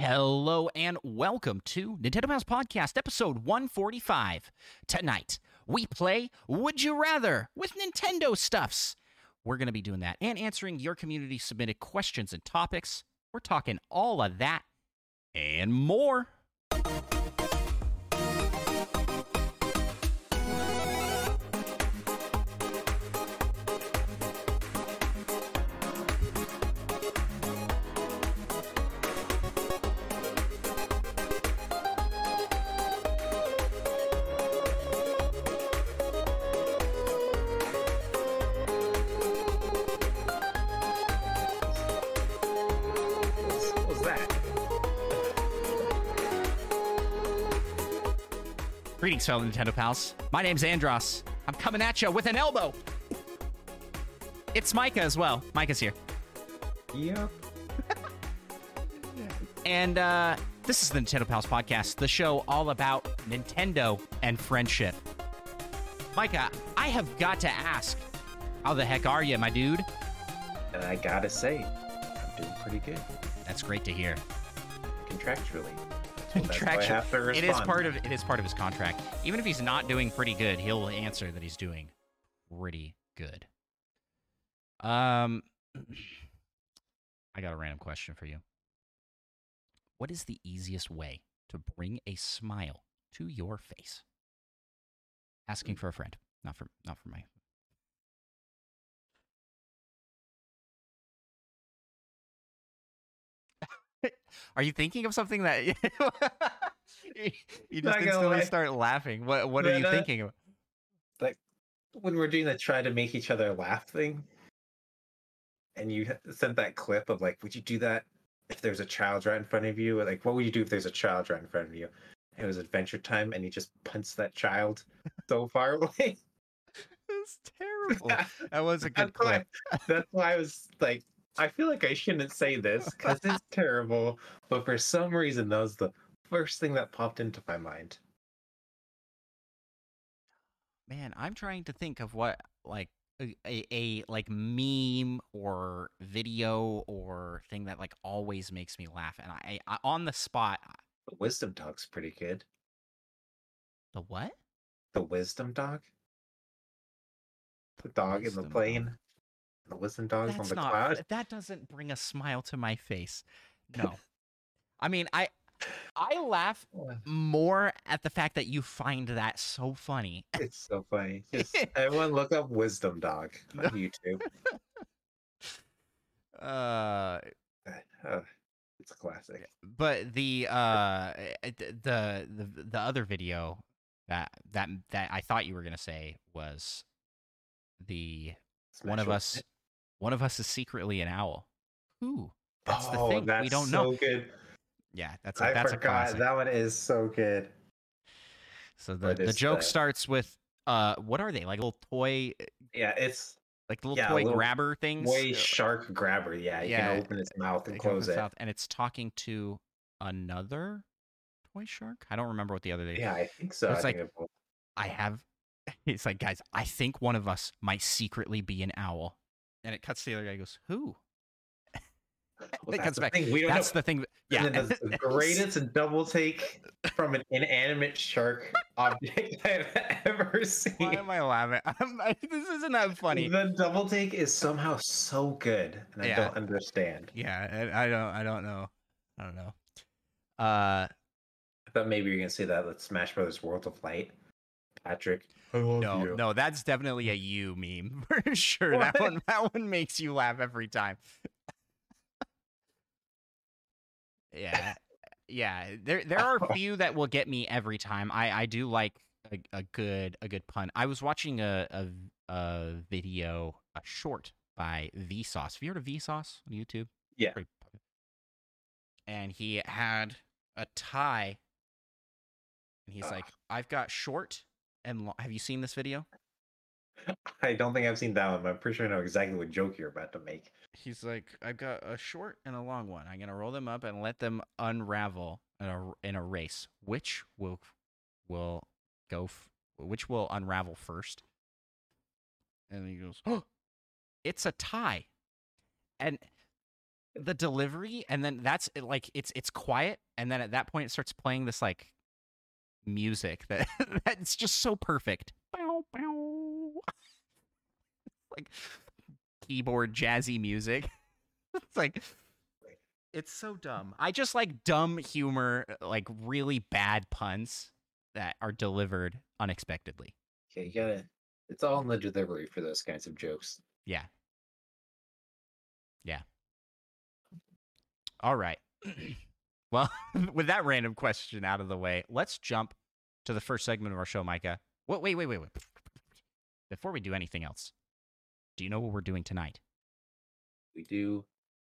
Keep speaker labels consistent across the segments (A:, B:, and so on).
A: Hello and welcome to Nintendo Mouse Podcast, episode 145. Tonight, we play Would You Rather with Nintendo Stuffs. We're going to be doing that and answering your community submitted questions and topics. We're talking all of that and more. Greetings, fellow Nintendo pals. My name's Andross. I'm coming at you with an elbow. It's Micah as well. Micah's here.
B: Yep.
A: And uh, this is the Nintendo Pals Podcast, the show all about Nintendo and friendship. Micah, I have got to ask, how the heck are you, my dude?
B: And I gotta say, I'm doing pretty good
A: That's great to hear.
B: contractually. So that's why I
A: Contraction- It is part of it is part of his contract. Even if he's not doing pretty good, he'll answer that he's doing pretty good. Um, I got a random question for you. What is the easiest way to bring a smile to your face? Asking for a friend, not for not for my. Are you thinking of something that you just
B: Not
A: instantly
B: lie.
A: start laughing? What what are you
B: uh,
A: thinking of?
B: like when we're doing the try to make each other laugh thing, and you sent that clip of like, would you do that if there's a child right in front of you? Like, what would you do if there's a child right in front of you? It was Adventure Time, and you just punch that child so far away.
A: It's terrible. That was a good
B: that's why,
A: clip.
B: that's why I was like, I feel like I shouldn't say this because it's terrible. But for some reason, that was the first thing that popped into my mind.
A: Man, I'm trying to think of what like a, a, a like meme or video or thing that like always makes me laugh, and I, I on the spot.
B: The wisdom dog's pretty good.
A: The what?
B: The wisdom dog. The dog in the plane.
A: dog.
B: The wisdom dog's on the
A: not.
B: cloud.
A: That doesn't bring a smile to my face. No, I mean I I laugh more at the fact that you find that so funny.
B: It's so funny. Just everyone look up wisdom dog on YouTube.
A: Uh,
B: Uh, it's a classic.
A: but the uh eh, the the the other video that that that I thought you were gonna say was the one of us one of us is secretly an owl. Who? That's the
B: Oh,
A: thing. we
B: that's
A: don't
B: so
A: know.
B: Good.
A: Yeah, that's a,
B: I
A: that's a
B: forgot.
A: classic.
B: That one is so good.
A: so the the joke
B: that?
A: starts with uh what are they like little toy
B: Yeah, it's
A: like little
B: Yeah,
A: toy
B: little
A: grabber things? Uh,
B: shark grabber. Yeah, you
A: yeah,
B: can open its mouth and close it.
A: out, and it's talking to another toy shark. I don't remember what the other.
B: Yeah, I think so.
A: It's
B: I
A: like-
B: it
A: I have. It's like, guys, I think one of us might secretly be an owl. And it cuts to the other guy. Goes, who?
B: well,
A: it
B: that's the
A: back.
B: thing,
A: That's the thing. Yeah,
B: the, the greatest double take from an inanimate shark object I've ever seen.
A: Why am I laughing? I'm, I, this isn't that funny.
B: The double take is somehow so good, and I
A: Yeah.
B: don't understand.
A: Yeah, I, I don't. I don't know. I don't know. Uh,
B: I thought maybe you're gonna say that with Smash Brothers World of Light, Patrick.
A: No,
B: you.
A: no, that's definitely a you meme for sure. That one, that one makes you laugh every time. yeah, yeah. There, there are a few that will get me every time. I, I do like a, a good, a good pun. I was watching a, a, a video, a short by Vsauce. Have you heard of Vsauce on YouTube?
B: Yeah.
A: And he had a tie, and he's
B: Ugh.
A: like, "I've got short and lo-. have you seen this video?"
B: I don't think I've seen that one, but I'm pretty sure I know exactly what joke you're about to make.
A: He's like, I've got a short and a long one. I'm gonna roll them up and let them unravel in a in a race. Which will will go? F- which will unravel first? And he goes, "Oh, it's a tie." And the delivery, and then that's it, like it's it's quiet, and then at that point it starts playing this like music that that's just so perfect. Bow, bow. like keyboard jazzy music. it's like it's so dumb. I just like dumb humor, like really bad puns that are delivered unexpectedly.
B: Okay, you gotta. It's all in the delivery for those kinds of jokes.
A: Yeah. Yeah. All right. well, with that random question out of the way, let's jump to the first segment of our show, Micah. Wait, wait, wait, wait, wait. Before we do anything else, do you know what we're doing tonight?
B: We do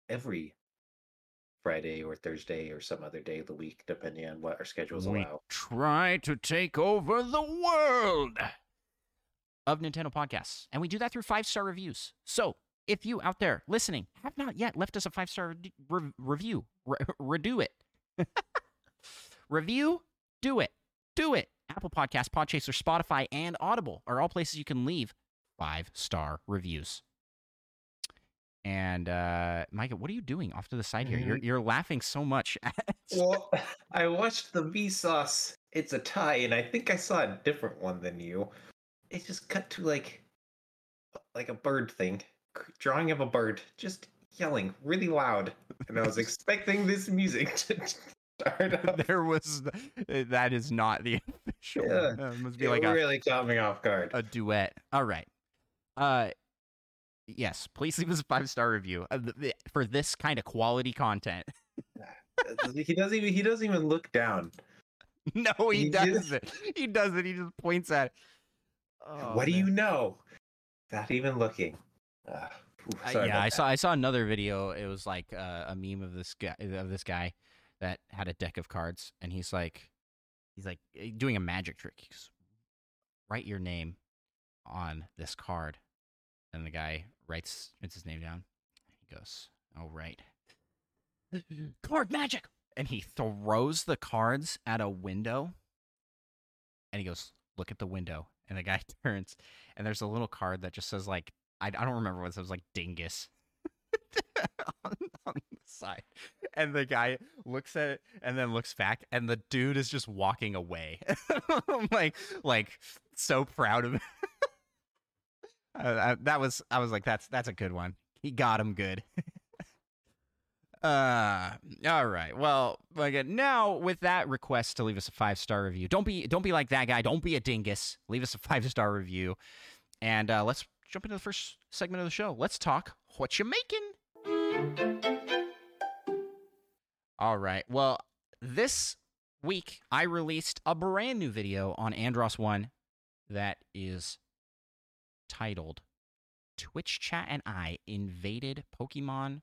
B: every Friday or Thursday or some other day of the week, depending on what our schedules
A: we
B: allow.
A: try to take over the world of Nintendo podcasts, and we do that through five star reviews. So, if you out there listening have not yet left us a five star re- review, re- redo it. review, do it, do it. Apple Podcasts, Podchaser, Spotify, and Audible are all places you can leave five star reviews. And uh, Micah, what are you doing off to the side here? You're
B: Mhm.
A: you're laughing so much. At
B: Well, I watched the Vsauce. It's a tie, and I think I saw a different one than you. It just cut to like, like a bird thing, drawing of a bird, just yelling really loud, and I was expecting this music to start up.
A: there was that is not the official.
B: Yeah.
A: Uh, it must be
B: It
A: like a,
B: really caught me off guard.
A: a duet. All right. Uh, yes. Please leave us a five star review uh, for this kind of quality content.
B: he doesn't even he doesn't even look down.
A: no, he
B: He
A: doesn't. He doesn't. He just points at. Oh,
B: what do you know? Not even looking. Ah, ooh, sorry
A: yeah, I saw. I saw another video. It was like uh, a meme of this guy of this guy that had a deck of cards, and he's like, he's like eh, doing a magic trick. He's write your name on this card, and the guy writes writes his name down. He goes, "All right, card magic," and he throws the cards at a window, and he goes, "Look at the window." And the guy turns, and there's a little card that just says like I, I don't remember what it was like dingus on, on the side. And the guy looks at it and then looks back, and the dude is just walking away. I'm like, like so proud of. Uh, I, that was, I was like, that's that's a good one. He got him good. Uh, all right. Well, again, now with that request to leave us a five star review, don't be don't be like that guy. Don't be a dingus. Leave us a five star review, and uh, let's jump into the first segment of the show. Let's talk what you're making. All right. Well, this week I released a brand new video on Andross One that is titled "Twitch Chat and I Invaded Pokemon."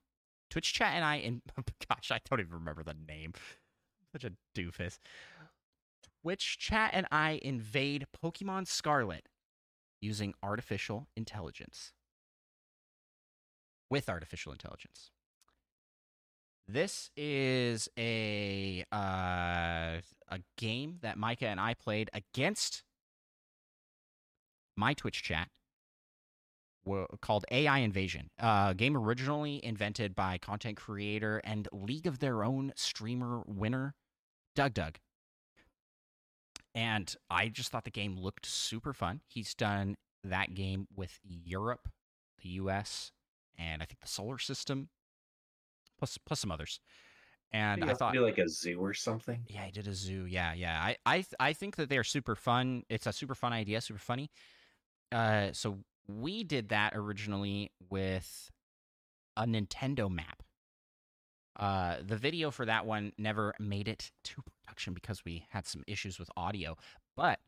A: Twitch Chat and I, and gosh, I don't even remember the name. Such a doofus. Twitch Chat and I invade Pokemon Scarlet using artificial intelligence. With artificial intelligence. This is a uh, a game that Micah and I played against my Twitch chat called AI Invasion. A game originally invented by content creator and League of Their Own streamer winner, DougDoug. And I just thought the game looked super fun. He's done that game with Europe, the US, and I think the solar system, plus plus some others. And I
B: to
A: thought
B: like a zoo or something.
A: yeah, he did a zoo. Yeah, yeah. I, I, I think that they're super fun. It's a super fun idea, super funny. Uh, so we did that originally with a Nintendo map. Uh, the video for that one never made it to production because we had some issues with audio. But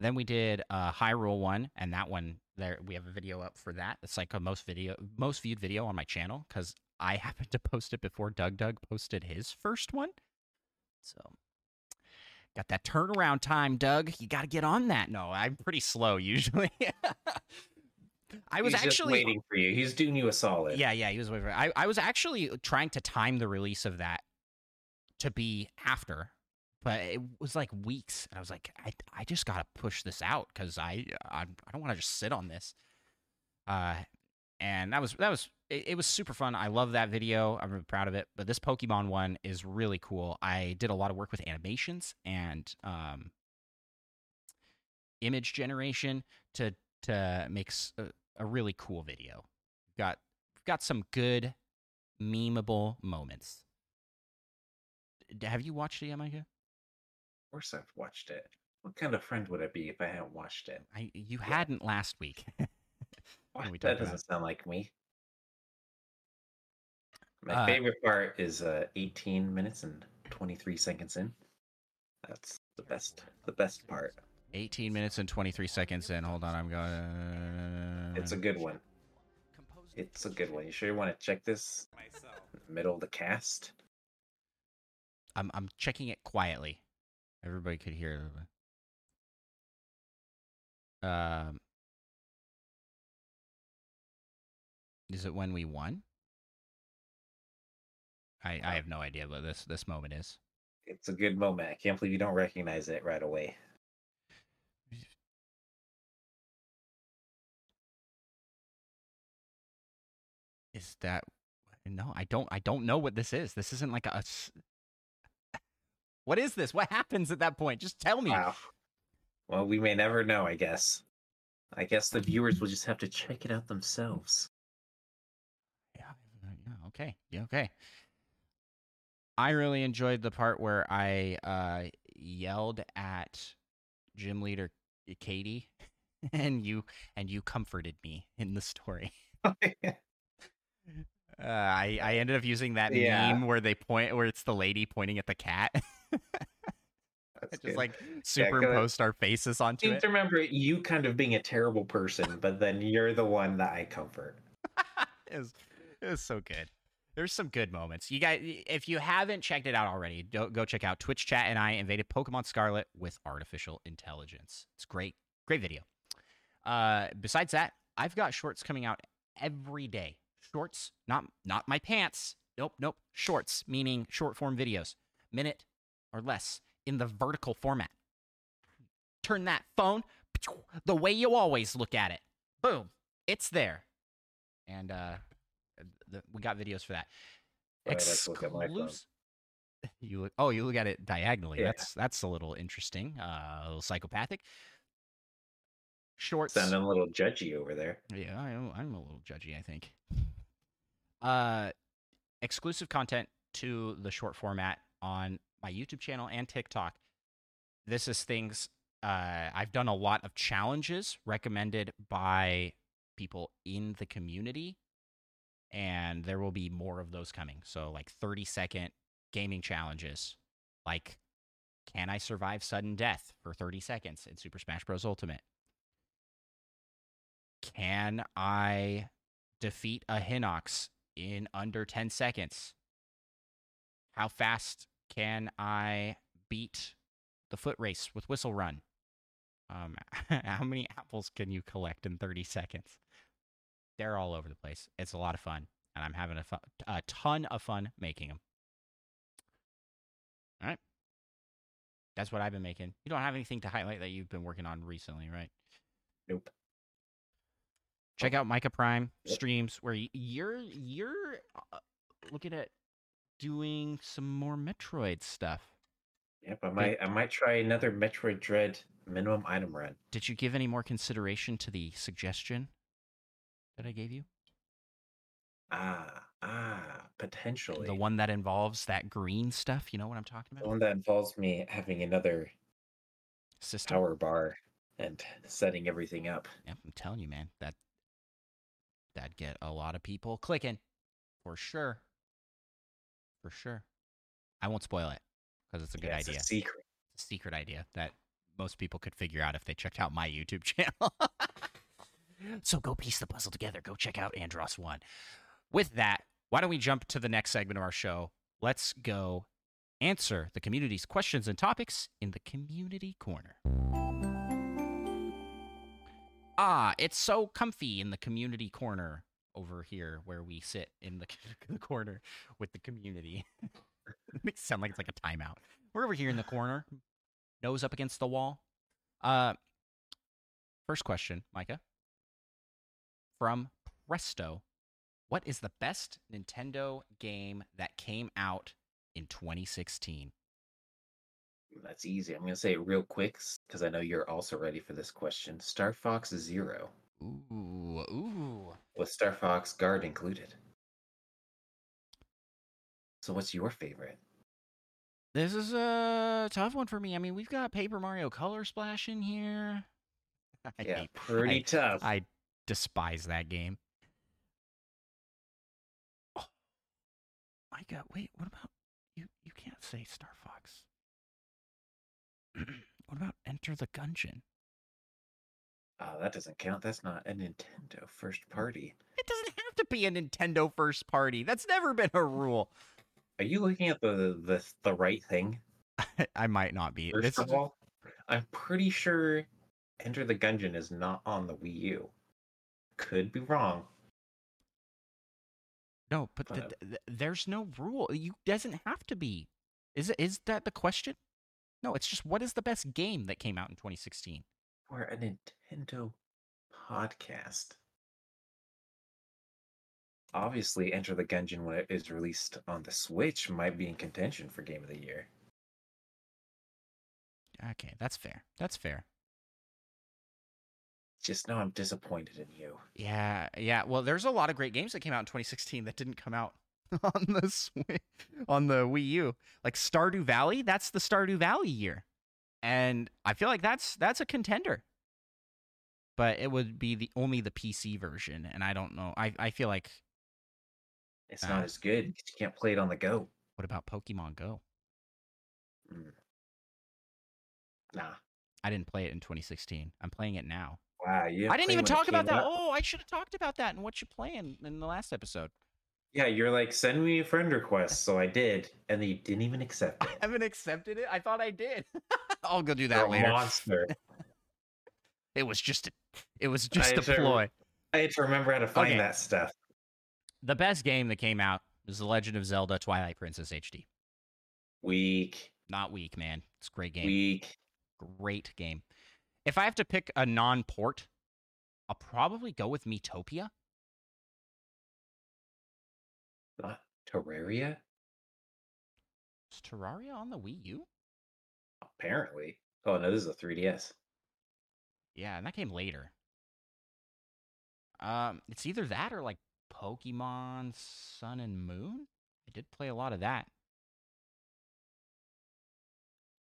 A: then we did a Hyrule one, and that one there we have a video up for that. It's like a most video, most viewed video on my channel because I happened to post it before DougDoug posted his first one. So got that turnaround time, Doug. You got to get on that. No, I'm pretty slow usually. I was
B: He's
A: actually
B: waiting for you. He's doing you a solid.
A: yeah, yeah, he was waiting for I, I was actually trying to time the release of that to be after, but it was like weeks. And I was like, I, I just gotta push this out because I, I I don't want to just sit on this. Uh, and that was that was it, it was super fun. I love that video. I'm really proud of it. But this Pokemon one is really cool. I did a lot of work with animations and um, image generation to to make a really cool video. Got got some good memeable moments. Have you watched it yet, Micah?
B: Of course, I've watched it. What kind of friend would I be if I hadn't watched it?
A: I you hadn't last week.
B: That doesn't
A: about-
B: sound like me. My
A: Uh,
B: favorite part is uh, 18 minutes and 23 seconds in. That's the best. The best part.
A: 18 minutes and 23 seconds in. Hold on, I'm going.
B: It's a good one. It's a good one. You sure you want to check this? in the Middle of the cast.
A: I'm I'm checking it quietly. Everybody could hear. it. Um, is it when we won? I I have no idea what this this moment is.
B: It's a good moment. I can't believe you don't recognize it right away.
A: Is that no? I don't I don't know what this is. This isn't like a. What is this? What happens at that point? Just tell me.
B: Wow. Well, we may never know, I guess. I guess the viewers will just have to check it out themselves.
A: Yeah, yeah, okay, yeah, okay. I really enjoyed the part where I uh, yelled at gym leader Katy, and you and you comforted me in the story. Uh, I I ended up using that
B: Yeah.
A: meme where they point where it's the lady pointing at the cat.
B: That's
A: Just
B: good.
A: like
B: Yeah, 'cause
A: superimposed our faces
B: I
A: onto
B: seem
A: it.
B: to remember you kind of being a terrible person, but then you're the one that I comfort.
A: it, was, it was so good. There's some good moments. You guys, if you haven't checked it out already, go, go check out Twitch Chat and I invaded Pokemon Scarlet with artificial intelligence. It's great, great video. Uh, besides that, I've got shorts coming out every day. Shorts, not not my pants. Nope, nope. Shorts, meaning short form videos, minute or less in the vertical format. Turn that phone the way you always look at it. Boom, it's there. And uh, the, we got videos for that.
B: Boy, let's look at my phone.
A: Exclus- You look. Oh, you look at it diagonally.
B: Yeah.
A: That's that's a little interesting. Uh, a little psychopathic. Shorts.
B: Sounding a little judgy over there.
A: Yeah, I, I'm a little judgy. I think. Uh, exclusive content to the short format on my YouTube channel and TikTok. This is things. Uh, I've done a lot of challenges recommended by people in the community, and there will be more of those coming. So, like 30 second gaming challenges, like can I survive sudden death for 30 seconds in Super Smash Bros. Ultimate? Can I defeat a Hinox in under 10 seconds? How fast can I beat the foot race with Whistle Run? Um, how many apples can you collect in 30 seconds? They're all over the place. It's a lot of fun, and I'm having a, fu- a ton of fun making them. All right. That's what I've been making. You don't have anything to highlight that you've been working on recently, right?
B: Nope.
A: check out Micah Prime streams where you're you're uh, looking at doing some more Metroid stuff.
B: Yep, I might I might try another Metroid Dread minimum item run.
A: Did you give any more consideration to the suggestion that I gave you?
B: Ah, ah, potentially.
A: The one that involves that green stuff. You know what I'm talking about?
B: The one that involves me having another
A: System.
B: power bar and setting everything up.
A: Yep, I'm telling you, man. That that'd get a lot of people clicking, for sure. For sure. I won't spoil it because it's a good
B: Yeah, it's
A: idea.
B: A secret.
A: It's a secret idea that most people could figure out if they checked out my YouTube channel. so go piece the puzzle together. Go check out Andross One. With that, why don't we jump to the next segment of our show? Let's go answer the community's questions and topics in the community corner. Ah, it's so comfy in the community corner over here where we sit in the, the corner with the community. it makes it sound like it's like a timeout. We're over here in the corner, nose up against the wall. Uh, first question, Micah, from Presto What is the best Nintendo game that came out in 2016?
B: That's easy. I'm gonna say it real quick because I know you're also ready for this question. Star Fox Zero
A: Ooh, ooh.
B: with Star Fox Guard included. So, what's your favorite?
A: This is a tough one for me. I mean, we've got Paper Mario Color Splash in here. I
B: yeah,
A: hate-
B: pretty
A: I-
B: tough.
A: I despise that game. Oh, my God! Wait, what about you? You can't say Star Fox. what about Enter the Gungeon?
B: Oh, that doesn't count. That's not a Nintendo first party.
A: It doesn't have to be a Nintendo first party. That's never been a rule.
B: Are you looking at the the the right thing?
A: I might not be.
B: First
A: This
B: of
A: is-
B: all, I'm pretty sure Enter the Gungeon is not on the Wii U. Could be wrong.
A: no, but the,
B: but-
A: th- there's no rule. You doesn't have to be. Is it? Is that the question? No, it's just what is the best game that came out in 2016?
B: We're a Nintendo podcast. Obviously, Enter the Gungeon when it is released on the Switch might be in contention for Game of the Year.
A: Okay, that's fair. That's fair.
B: Just know I'm disappointed in you.
A: Yeah, yeah. Well, there's a lot of great games that came out in 2016 that didn't come out on the Switch, on the Wii U. Like Stardew Valley, that's the Stardew Valley year, and I feel like that's that's a contender. But it would be the only the PC version, and I don't know. I I feel like
B: It's not
A: Ah.
B: as good you can't play it on the go.
A: what about Pokemon Go?
B: Mm. Nah.
A: I didn't play it in 2016. I'm playing it now.
B: Wow,
A: I didn't even talk about that.
B: that.
A: Oh, I should have talked about that and what you playing in the last episode.
B: Yeah, you're like, send me a friend request. So I did, and then you didn't even accept it.
A: I haven't accepted it. I thought I did. I'll go do
B: You're
A: that
B: a
A: later.
B: monster.
A: It was just a, it was just
B: I
A: a ploy.
B: I had to remember how to find
A: Okay.
B: that stuff.
A: The best game that came out was The Legend of Zelda Twilight Princess HD.
B: Weak,
A: Not weak, man. It's a great game.
B: weak.
A: Great game. If I have to pick a non-port, I'll probably go with Miitopia.
B: Not Terraria,
A: Is Terraria on the Wii U?
B: apparently. Oh no, this is a 3DS.
A: Yeah, and that came later. Um, it's either that or like Pokemon Sun and Moon. I did play a lot of that.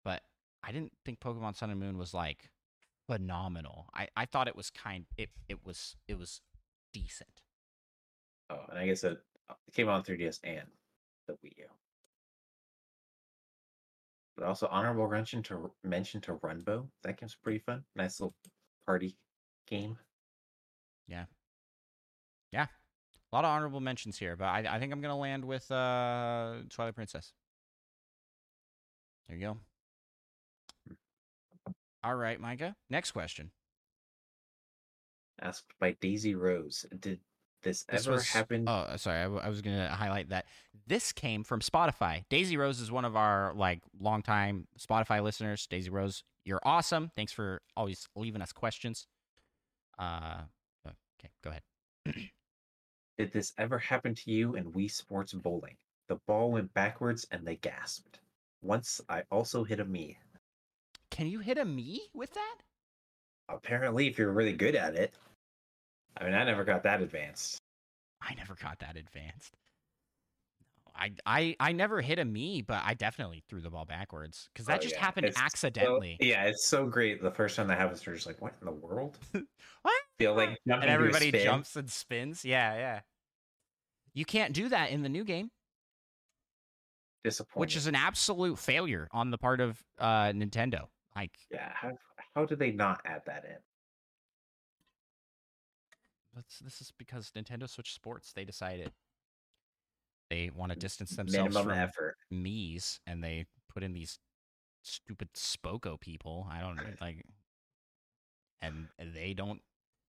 A: But I didn't think Pokemon Sun and Moon was like phenomenal. I, I thought it was kind it it was it was decent.
B: Oh, and I guess it, it came on 3DS and the Wii U. But also honorable mention to mention to Runbow. That game's pretty fun. Nice little party game. Yeah. Yeah.
A: A lot of honorable mentions here, but I, I think I'm gonna land with uh, Twilight Princess. There you go. All right, Micah. Next question.
B: Asked by Daisy Rose. Did this,
A: This
B: ever
A: was
B: happen?
A: Oh, uh, sorry. I, w- I was gonna highlight that this came from Spotify. Daisy Rose is one of our like longtime Spotify listeners. Daisy Rose, you're awesome. Thanks for always leaving us questions. Uh, okay, go ahead.
B: Did this ever happen to you in Wii Sports Bowling? The ball went backwards and they gasped. Once I also hit a Mii.
A: Can you hit a Mii with that?
B: Apparently, if you're really good at it. I mean, I never got that advanced.
A: I never got that advanced. I, I I never hit a Mii, but I definitely threw the ball backwards because that
B: Oh,
A: just
B: yeah.
A: happened
B: It's so-
A: accidentally.
B: yeah, it's so great. The first time that happens, you're just like, what in the world?
A: What?
B: Feel like
A: and everybody jumps and spins. Yeah, yeah. You can't do that in the new game,
B: Disappointing.
A: which is an absolute failure on the part of uh, Nintendo. Like,
B: yeah. How how did they not add that in?
A: That's, this is because Nintendo Switch Sports they decided they want to distance themselves
B: Minimum
A: from
B: effort.
A: Mii's, and they put in these stupid Spoko people. I don't know, like, and they don't.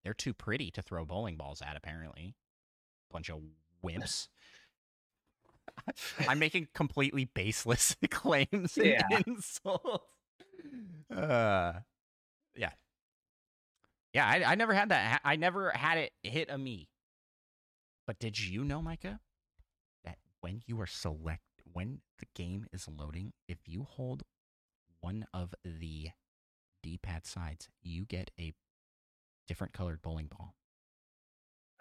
A: They're too pretty to throw bowling balls at. Apparently, bunch of wimps. I'm making completely baseless claims and
B: Yeah.
A: insults. Uh, yeah, yeah. I, I never had that. I never had it hit a Mii. But did you know, Micah, that when you are select when the game is loading, if you hold one of the D-pad sides, you get a different colored bowling ball.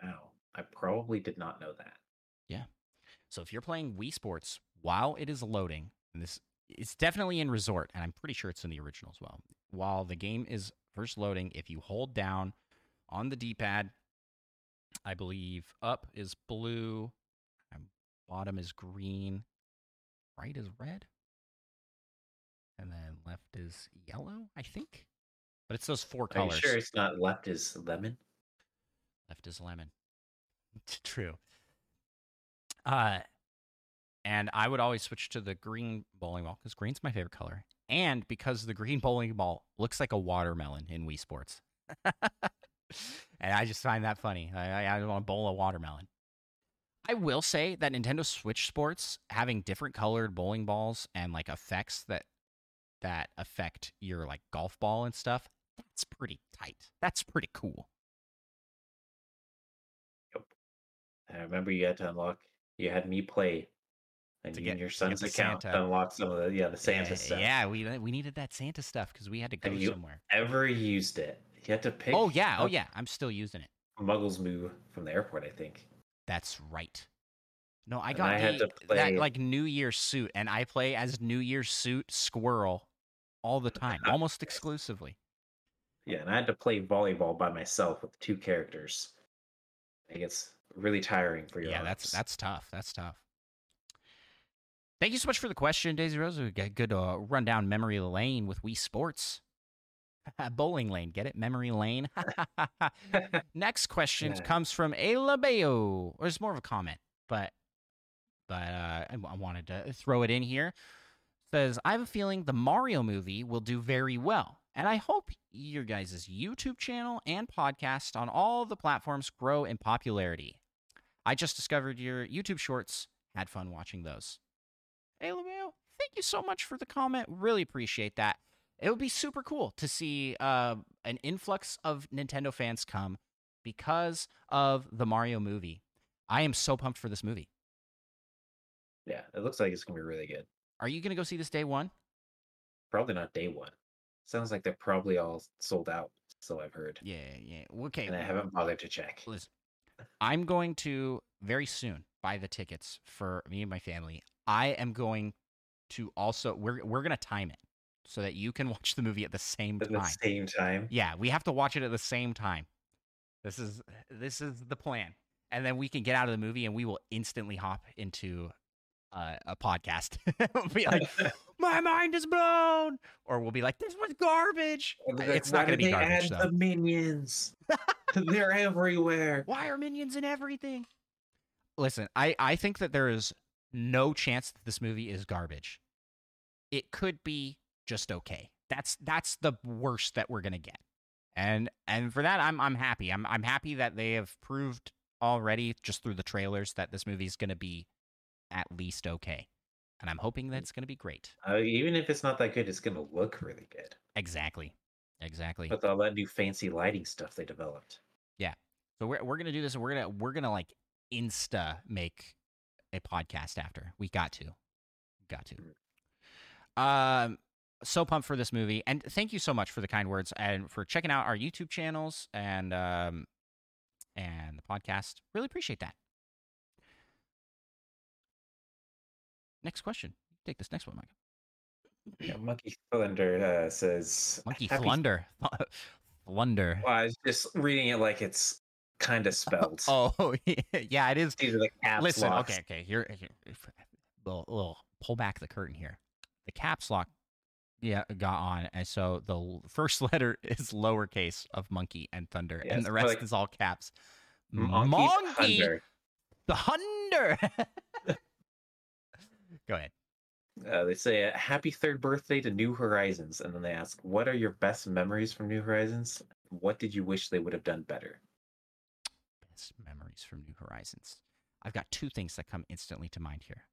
B: Wow. I probably did not know that. Yeah.
A: So if you're playing Wii Sports while it is loading, and this it's definitely in Resort, and I'm pretty sure it's in the original as well. While the game is first loading, if you hold down on the D-pad, I believe up is blue, and bottom is green, right is red, and then left is yellow, I think. But it's those four
B: Are you
A: colors.
B: sure it's not left is lemon?
A: Left is lemon. True. Uh, and I would always switch to the green bowling ball because green's my favorite color, and because the green bowling ball looks like a watermelon in Wii Sports, and I just find that funny. I, I, I want to bowl a watermelon. I will say that Nintendo Switch Sports having different colored bowling balls and like effects that that affect your like golf ball and stuff. That's pretty tight. That's pretty cool.
B: I remember you had to unlock. You had me play, and
A: To
B: you
A: get-
B: and your
A: to get
B: son's account
A: Santa.
B: unlock some of the yeah the Santa
A: yeah,
B: stuff.
A: Yeah, we we needed that Santa stuff because we had to go
B: Have you
A: somewhere.
B: Ever used it? You had to pick.
A: Oh yeah, oh yeah, I'm still using it.
B: Muggles move from the airport. I think.
A: That's right. No, I got
B: I
A: the,
B: to play-
A: that like New Year's suit, and I play as New Year's suit Squirrel all the time, almost exclusively.
B: Yeah, and I had to play volleyball by myself with two characters. It gets really tiring for your
A: Yeah, that's that's tough. That's tough. Thank you so much for the question, Daisy Rose. We got a good uh, rundown memory lane with Wii Sports. Bowling lane, get it? Memory lane. Next question
B: Yeah.
A: comes from Ayla Bayo. Or it's more of a comment, but but uh, I, I wanted to throw it in here. Says, I have a feeling the Mario movie will do very well, and I hope your guys' YouTube channel and podcast on all the platforms grow in popularity. I just discovered your YouTube shorts. Had fun watching those. Bayo, thank you so much for the comment. Really appreciate that. It would be super cool to see uh, an influx of Nintendo fans come because of the Mario movie. I am so pumped for this movie.
B: yeah, it looks like it's gonna be really good.
A: Are you going to go see this day one?
B: Probably not day one. Sounds like they're probably all sold out. So I've heard,
A: Yeah, yeah. Okay.
B: and I haven't bothered to check.
A: Listen, I'm going to very soon buy the tickets for me and my family. I am going to also we're we're gonna time it so that you can watch the movie at the same
B: At the
A: time.
B: same time.
A: Yeah, we have to watch it at the same time. This is this is the plan, and then we can get out of the movie and we will instantly hop into uh, a podcast. we'll be like, "My mind is blown," or we'll be like, "This was garbage."
B: Like,
A: It's not going to be garbage
B: add
A: though.
B: The minions. they're everywhere.
A: Why are minions in everything? Listen, I, I think that there is no chance that this movie is garbage. It could be just okay. That's that's the worst that we're gonna get. And and for that I'm I'm happy. I'm I'm happy that they have proved already just through the trailers that this movie is gonna be at least okay. And I'm hoping that it's gonna be great.
B: Uh, even if it's not that good, it's gonna look really good
A: Exactly. Exactly.
B: with all that new fancy lighting stuff they developed. Yeah.
A: So we're we're gonna do this, and we're gonna we're gonna like insta make a podcast after. We got to, got to. Um, so pumped for this movie, and thank you so much for the kind words and for checking out our YouTube channels and um and the podcast. Really appreciate that. Next question. Take this next one, Mike.
B: Yeah, Monkey Thunder uh, says
A: Monkey Flunder. Flunder.
B: Well, I was just reading it like it's kind of spelled.
A: Oh, yeah, it is.
B: These are the caps
A: Listen,
B: locks.
A: okay, okay. Here, here little, little pull back the curtain here. The caps lock, yeah, got on, and so the first letter is lowercase of monkey and thunder,
B: Yeah,
A: and the rest
B: like
A: is all caps.
B: Monkey
A: Monkey,
B: Thunder.
A: the thunder. Go ahead.
B: Uh, they say uh, happy third birthday to New Horizons, and then they ask, "What are your best memories from New Horizons? What did you wish they would have done better?"
A: Best memories from New Horizons. I've got two things that come instantly to mind here.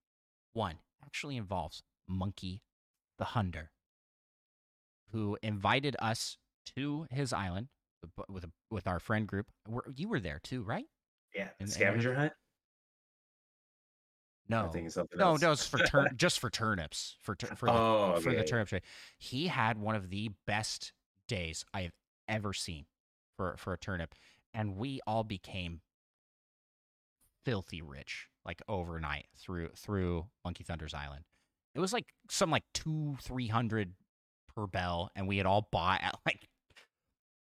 A: One actually involves Monkey the Hunder, who invited us to his island with with, with our friend group. You were there too, right?
B: Yeah,
A: in-
B: scavenger hunt.
A: No,
B: I think it's something
A: no,
B: else.
A: no. It's for tur- just for turnips for tur- for the,
B: oh,
A: for
B: yeah,
A: the turnip trade. He had one of the best days I have ever seen for for a turnip, and we all became filthy rich like overnight through through Monkey Thunder's Island. It was like some like two three hundred per bell, and we had all bought at like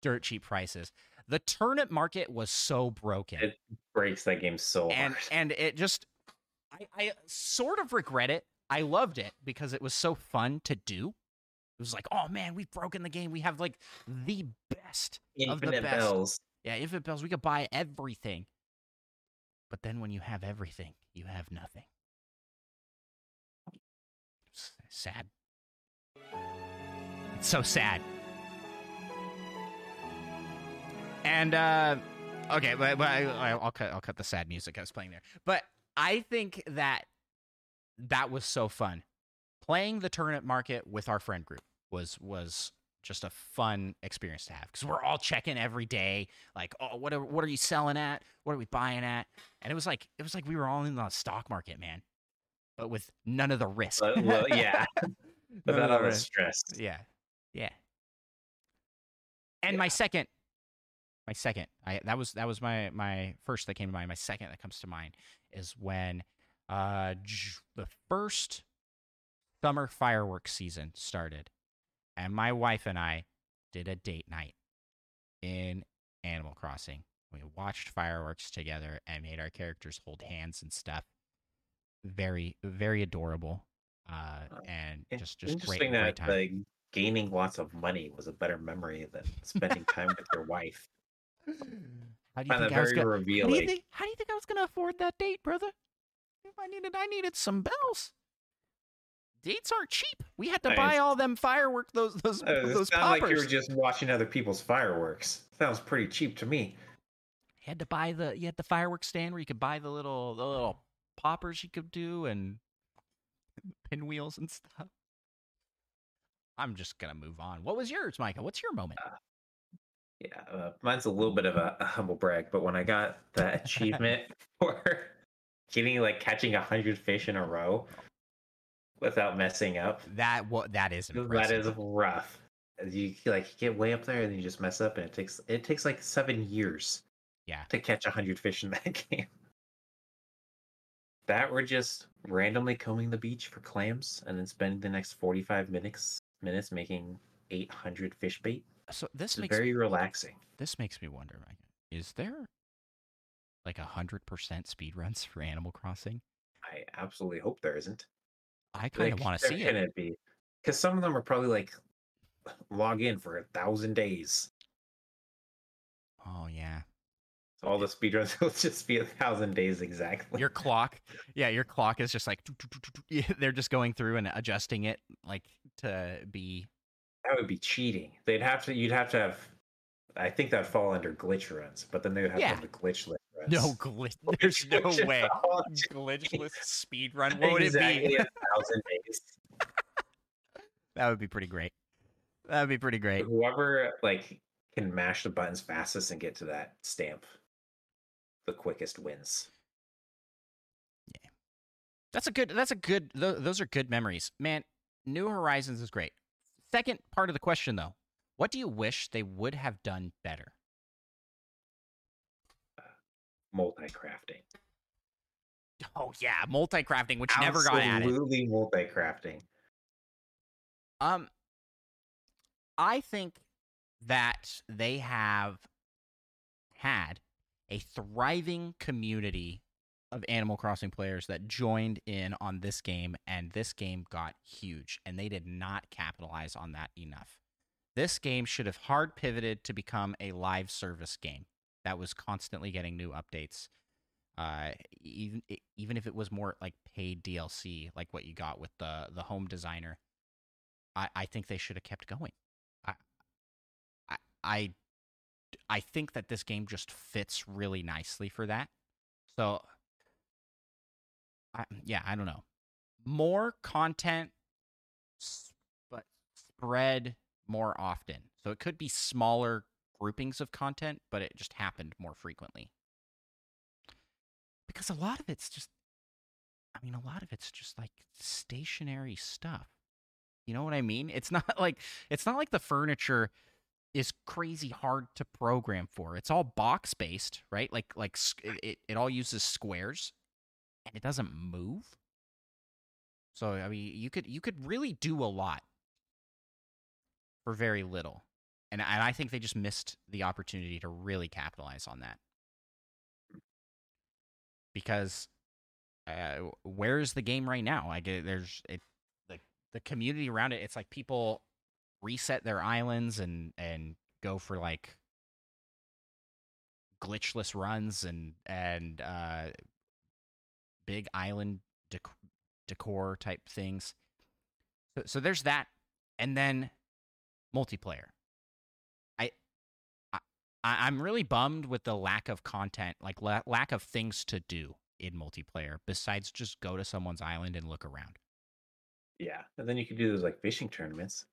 A: dirt cheap prices. The turnip market was so broken
B: It breaks that game so
A: and
B: hard.
A: and it just I, I sort of regret it. I loved it because it was so fun to do. It was like, oh man, we've broken the game. We have like the best. of the
B: Infinite
A: best.
B: bells.
A: Yeah, infinite bells. We could buy everything. But then when you have everything, you have nothing. It's sad. It's so sad. And uh okay, but, but I, I- I'll cut I'll cut the sad music I was playing there. But I think that that was so fun. Playing the turnip market with our friend group was was just a fun experience to have because we're all checking every day, like, oh, what are what are you selling at? What are we buying at? And it was like it was like we were all in the stock market, man, but with none of the risk.
B: But, well, yeah,
A: None
B: but
A: of
B: that
A: the
B: all the stress.
A: Yeah. Yeah. And my second my second, I that was that was my my first that came to mind. My second that comes to mind is when uh the first summer fireworks season started and my wife and I did a date night in Animal Crossing. We watched fireworks together and made our characters hold hands and stuff. Very very adorable. Uh and just just great,
B: Interesting
A: great
B: that
A: time.
B: like gaining lots of money was a better memory than spending time with your wife.
A: How do you think I was gonna? How do you think? How do you think I was gonna afford that date, brother? If I needed, I needed some bells. Dates aren't cheap. We had to
B: Nice.
A: buy all them fireworks. those those
B: Uh,
A: those
B: sounds
A: poppers.
B: like you were just watching other people's fireworks. Sounds pretty cheap to me.
A: You had to buy the you had the fireworks stand where you could buy the little the little poppers you could do and pinwheels and stuff. I'm just gonna move on. What was yours, Micah? What's your moment?
B: Yeah, uh, mine's a little bit of a, a humble brag, but when I got that achievement for getting like catching a hundred fish in a row without messing up,
A: That what that is
B: that
A: impressive.
B: is rough. You like get way up there and you just mess up, and it takes it takes like seven years
A: Yeah.
B: to catch a hundred fish in that game. That we're just randomly combing the beach for clams and then spending the next forty five minutes minutes making eight hundred fish bait.
A: So this
B: It's
A: makes
B: very relaxing.
A: this makes me wonder, Is there like a hundred percent speed runs for Animal Crossing?
B: I absolutely hope there isn't.
A: I kind of want to see
B: can
A: it.
B: be because some of them are probably like log in for a thousand days.
A: Oh yeah,
B: So all the speedruns will just be a thousand days exactly.
A: your clock. Yeah, your clock is just like they're just going through and adjusting it like to be.
B: that would be cheating. They'd have to. You'd have to have. I think that'd fall under glitch runs, but then they would have
A: Yeah.
B: to have the glitchless runs.
A: No glitch. There's no way. Glitchless speed run. What would
B: exactly
A: it be?
B: a thousand days.
A: That would be pretty great. That would be pretty great.
B: Whoever like can mash the buttons fastest and get to that stamp, the quickest wins.
A: Yeah, that's a good. That's a good. Th- those are good memories, man. New Horizons is great. Second part of the question, though, what do you wish they would have done better?
B: Multi-crafting.
A: Oh yeah, multi-crafting, which never got added.
B: Absolutely multi-crafting.
A: Um, I think that they have had a thriving community of Animal Crossing players that joined in on this game, and this game got huge, and they did not capitalize on that enough. This game should have hard pivoted to become a live service game that was constantly getting new updates. Uh, even even if it was more like paid DLC, like what you got with the the home designer, I, I think they should have kept going. I, I, I, think that this game just fits really nicely for that. So, I, yeah, I don't know. More content, but spread more often. So it could be smaller groupings of content, but it just happened more frequently. because a lot of it's just I mean, a lot of it's just like stationary stuff. You know what I mean? It's not like it's not like the furniture is crazy hard to program for. It's all box based, right? Like like it, it all uses squares and it doesn't move. So I mean, you could you could really do a lot for very little. And and I think they just missed the opportunity to really capitalize on that. Because uh, where's the game right now? Like there's it the the community around it. It's like people reset their islands and and go for like glitchless runs and and uh, big island dec- decor type things. So, so there's that, and then multiplayer. I, I'm really bummed with the lack of content, like la- lack of things to do in multiplayer besides just go to someone's island and look around.
B: Yeah, and then you can do those like fishing tournaments.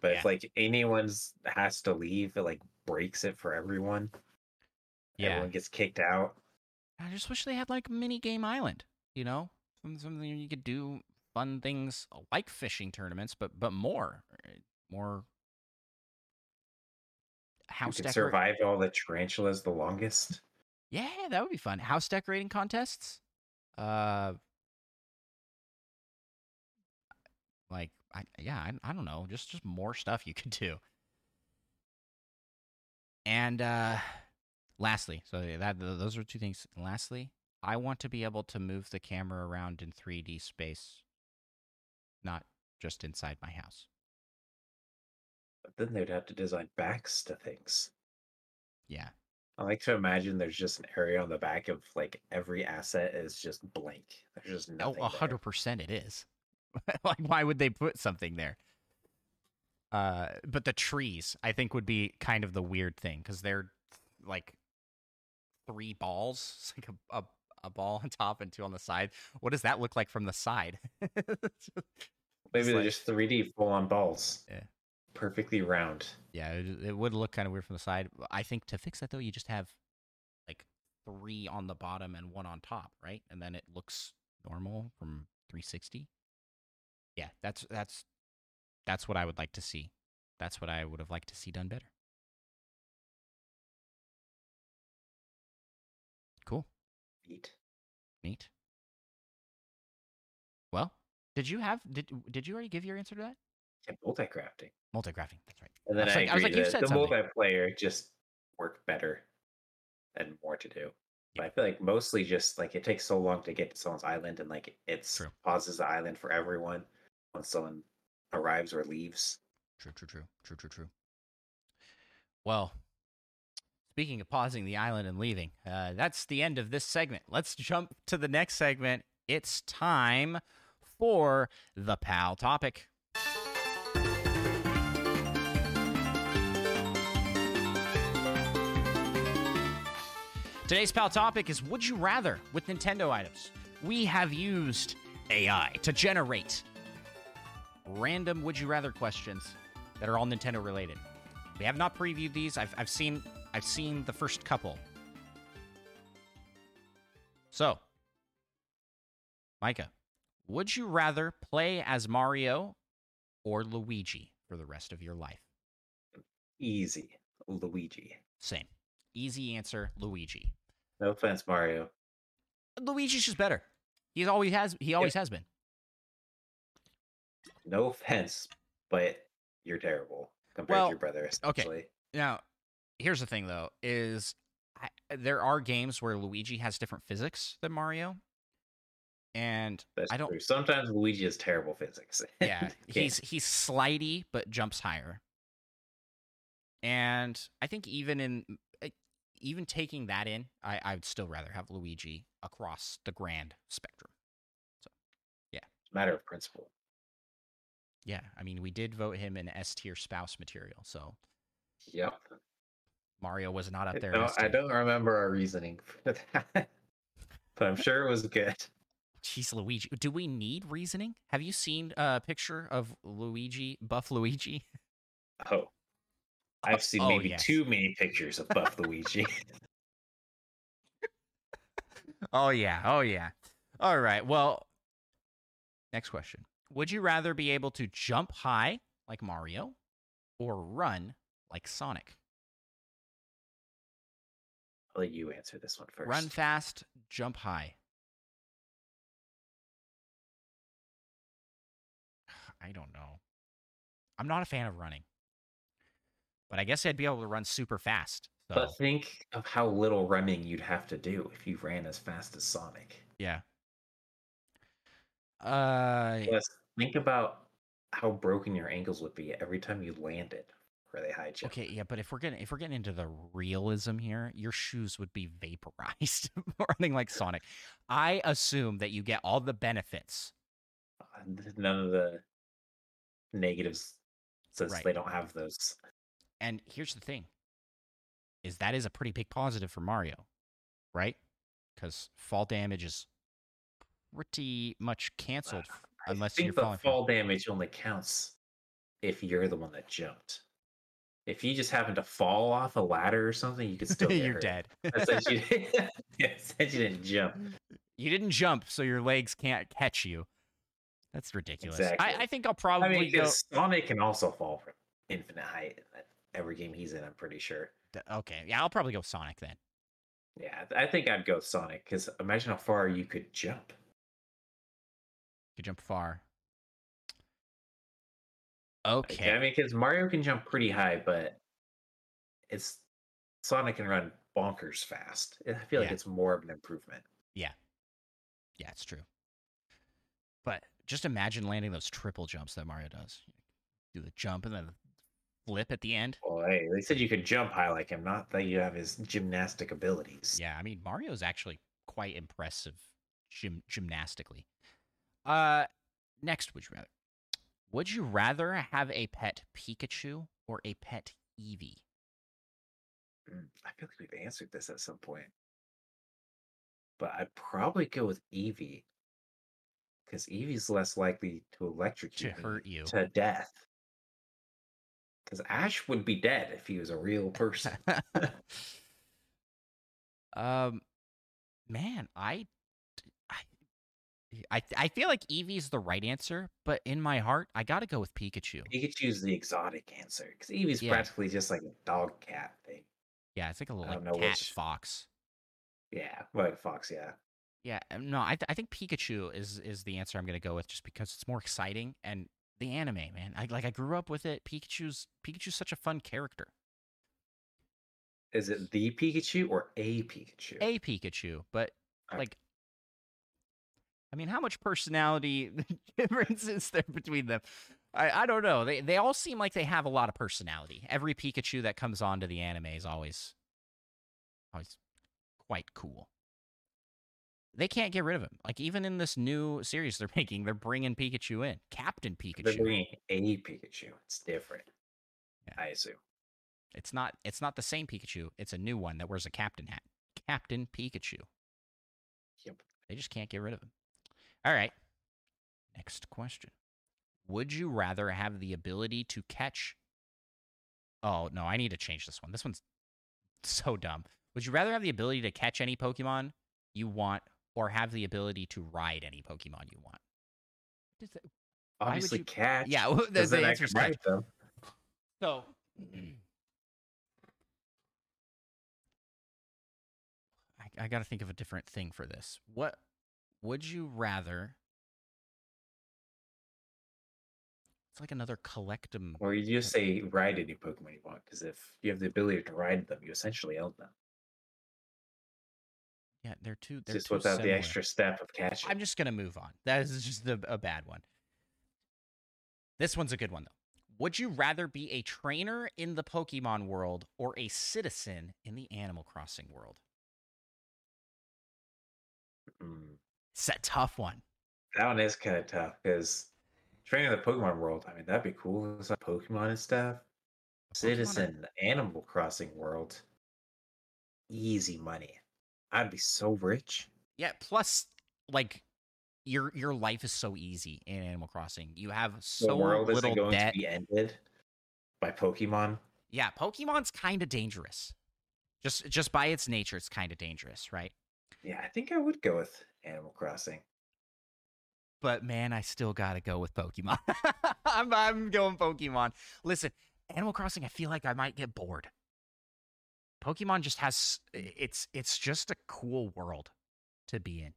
B: But
A: Yeah.
B: if like anyone's has to leave, it like breaks it for everyone.
A: Yeah,
B: Everyone gets kicked out.
A: I just wish they had like mini game island. You know, something you could do fun things like fishing tournaments, but but more, uh, more
B: You
A: house
B: can
A: decor-
B: survive all the tarantulas the longest.
A: Yeah, that would be fun. House decorating contests. Uh, like I yeah, I, I don't know, just just more stuff you could do. And uh lastly, so that those are two things. And lastly, I want to be able to move the camera around in 3D space, not just inside my house.
B: Then they'd have to design backs to things.
A: Yeah.
B: I like to imagine there's just an area on the back of like every asset is just blank. There's just
A: Oh,
B: nothing.
A: a hundred percent it is. like, why would they put something there? Uh, but the trees, I think, would be kind of the weird thing because they're like three balls, it's like a, a a ball on top and two on the side. What does that look like from the side?
B: Maybe they're
A: like-
B: just 3D full on balls.
A: Yeah.
B: Perfectly round.
A: yeah, it, it would look kind of weird from the side. I think to fix that though, you just have like three on the bottom and one on top, right? And then it looks normal from 360. Yeah, that's that's that's what I would like to see. That's what I would have liked to see done better. Cool,
B: Neat.
A: neat. Well, did you have did did you already give your answer to that?
B: Yeah, multi-crafting.
A: Multi-crafting. That's right.
B: And then
A: I was
B: I,
A: like- I was like, you said
B: the
A: something.
B: multiplayer just worked better and more to do. But I feel like mostly just like it takes so long to get to someone's island and like
A: it
B: pauses the island for everyone when someone arrives or leaves.
A: True, true, true, true, true, true. Well, speaking of pausing the island and leaving, uh, that's the end of this segment. Let's jump to the next segment. It's time for the pal topic. Today's pal topic is Would you rather with Nintendo items? We have used AI to generate random would you rather questions that are all Nintendo related. We have not previewed these. I've, I've seen I've seen the first couple. So, Micah, would you rather play as Mario or Luigi for the rest of your life?
B: Easy. Luigi.
A: Same. Easy answer, Luigi.
B: No offense, Mario.
A: Luigi's just better. He's always has he always has been.
B: No offense, but you're terrible compared
A: Well,
B: to your brother, Okay.
A: Now, here's the thing though: is I, there are games where Luigi has different physics than Mario, and
B: That's
A: I don't.
B: true. Sometimes Luigi is terrible physics.
A: Yeah, he's he's slidey but jumps higher, and I think even in even taking that in, I I would still rather have Luigi across the grand spectrum. So, yeah.
B: Matter of principle.
A: Yeah, I mean, we did vote him an S tier spouse material, so
B: Yep.
A: Mario was not up there. S
B: I don't remember our reasoning for that, but I'm sure it was good.
A: Jeez, Luigi. Do we need reasoning? Have you seen a picture of Luigi, Buff Luigi?
B: Oh, I've seen
A: oh,
B: maybe
A: yes.
B: too many pictures of Buff Luigi.
A: oh yeah. Oh yeah. All right. Well, next question. Would you rather be able to jump high like Mario or run like Sonic?
B: I'll let you answer this one first.
A: Run fast, jump high. I don't know. I'm not a fan of running. But I guess I'd be able to run super fast. So
B: But think of how little running you'd have to do if you ran as fast as Sonic.
A: yeah. Uh
B: Plus, think about how broken your ankles would be every time you landed where they high jump.
A: okay, yeah, but if we're getting if we're getting into the realism here, your shoes would be vaporized running like Sonic. I assume that you get all the benefits.
B: Uh, None of the negatives, since
A: Right.
B: they don't have those.
A: And here's the thing. Is that is a pretty big positive for Mario, right? Because fall damage is pretty much canceled
B: I
A: unless you're falling from-
B: fall damage only counts if you're the one that jumped. If you just happen to fall off a ladder or something, you could still get
A: you're
B: hurt.
A: dead.
B: Says you, yeah, says you didn't jump.
A: you didn't jump, so your legs can't catch you. That's ridiculous. I,
B: Exactly.
A: I think I'll
B: I
A: probably
B: mean,
A: go.
B: Sonic can also fall from infinite height every game he's in. I'm pretty sure.
A: Okay, yeah, I'll probably go Sonic then.
B: Yeah, I think I'd go Sonic because imagine how far you could jump.
A: You could jump far. Okay.
B: I mean, because Mario can jump pretty high, but it's Sonic can run bonkers fast. I feel like
A: Yeah.
B: it's more of an improvement.
A: Yeah, Yeah, it's true. But just imagine landing those triple jumps that Mario does. Do the jump and then the flip at the end.
B: Well, hey, they said you could jump high like him, not that you have his gymnastic abilities.
A: Yeah, I mean Mario's actually quite impressive gym gymnastically. Uh next would you rather? Would you rather have a pet Pikachu or a pet Eevee?
B: Mm, I feel like we've answered this at some point. But I'd probably go with Eevee. Because Eevee's less likely to electrocute me
A: hurt you.
B: to death. Because Ash would be dead if he was a real person.
A: um man, I I I I feel like Eevee's the right answer, but in my heart, I got to go with Pikachu.
B: Pikachu's the exotic answer. Because Eevee's
A: Yeah.
B: practically just like a dog cat thing.
A: Yeah, it's like a little like cat
B: which-
A: fox.
B: Yeah, like Fox, yeah.
A: Yeah, no, I, th- I think Pikachu is is the answer I'm gonna go with just because it's more exciting and the anime, man. I like I grew up with it. Pikachu's Pikachu's such a fun character.
B: Is it the Pikachu or a Pikachu?
A: A Pikachu, but
B: Okay.
A: like, I mean, how much personality difference is there between them? I I don't know. They they all seem like they have a lot of personality. Every Pikachu that comes onto the anime is always always quite cool. They can't get rid of him. Like even in this new series they're making, they're bringing Pikachu in, Captain
B: They're
A: Pikachu.
B: bringing a Pikachu. It's different.
A: Yeah.
B: I assume.
A: It's not it's not the same Pikachu. It's a new one that wears a captain hat. Captain Pikachu.
B: Yep.
A: They just can't get rid of him. All right. Next question. Would you rather have the ability to catch Oh, no, I need to change this one. This one's so dumb. Would you rather have the ability to catch any Pokemon you want or have the ability to ride any Pokemon you want? Does that-
B: Obviously,
A: you-
B: catch.
A: Yeah, well, the,
B: 'cause
A: the answer is
B: can
A: catch.
B: them.
A: So, I, I got to think of a different thing for this. What would you rather? It's like another collectum.
B: Or you just say ride any Pokemon you want, because if you have the ability to ride them, you essentially own them.
A: Yeah, they're too. They're
B: just
A: too
B: without
A: similar.
B: the extra step of catching.
A: I'm just gonna move on. That is just a, a bad one. This one's a good one though. Would you rather be a trainer in the Pokemon world or a citizen in the Animal Crossing world?
B: Mm,
A: It's a tough one.
B: that one is kind of tough because training the Pokemon world, I mean, that'd be cool. It's like Pokemon and stuff.
A: Pokemon
B: Citizen Animal Crossing world, easy money. I'd be so rich.
A: Yeah, plus like your your life is so easy in Animal Crossing. You have
B: The
A: so
B: world
A: little
B: isn't going
A: debt.
B: to be ended by Pokemon.
A: Yeah, Pokemon's kind of dangerous. Just just by its nature, it's kind of dangerous, right?
B: Yeah, I think I would go with Animal Crossing.
A: But man, I still gotta go with Pokemon. I'm, I'm going Pokemon. Listen, Animal Crossing, I feel like I might get bored. Pokemon just has it's it's just a cool world to be in.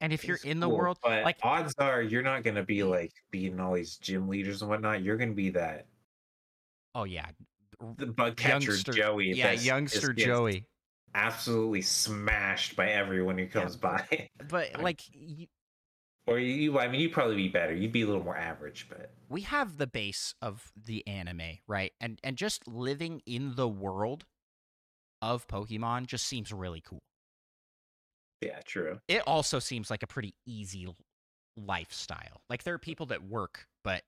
A: And if you're
B: It's
A: in the
B: cool,
A: world,
B: but
A: like
B: odds are you're not gonna be mm. like beating all these gym leaders and whatnot. You're gonna be that
A: oh yeah,
B: the bug catcher
A: youngster
B: Joey.
A: yeah,
B: that's
A: youngster Joey.
B: absolutely smashed by everyone who comes by.
A: But like y-
B: or you, I mean, you'd probably be better. You'd be a little more average, but
A: we have the base of the anime, right? And and just living in the world of Pokemon just seems really cool.
B: yeah, true.
A: It also seems like a pretty easy lifestyle. Like there are people that work, but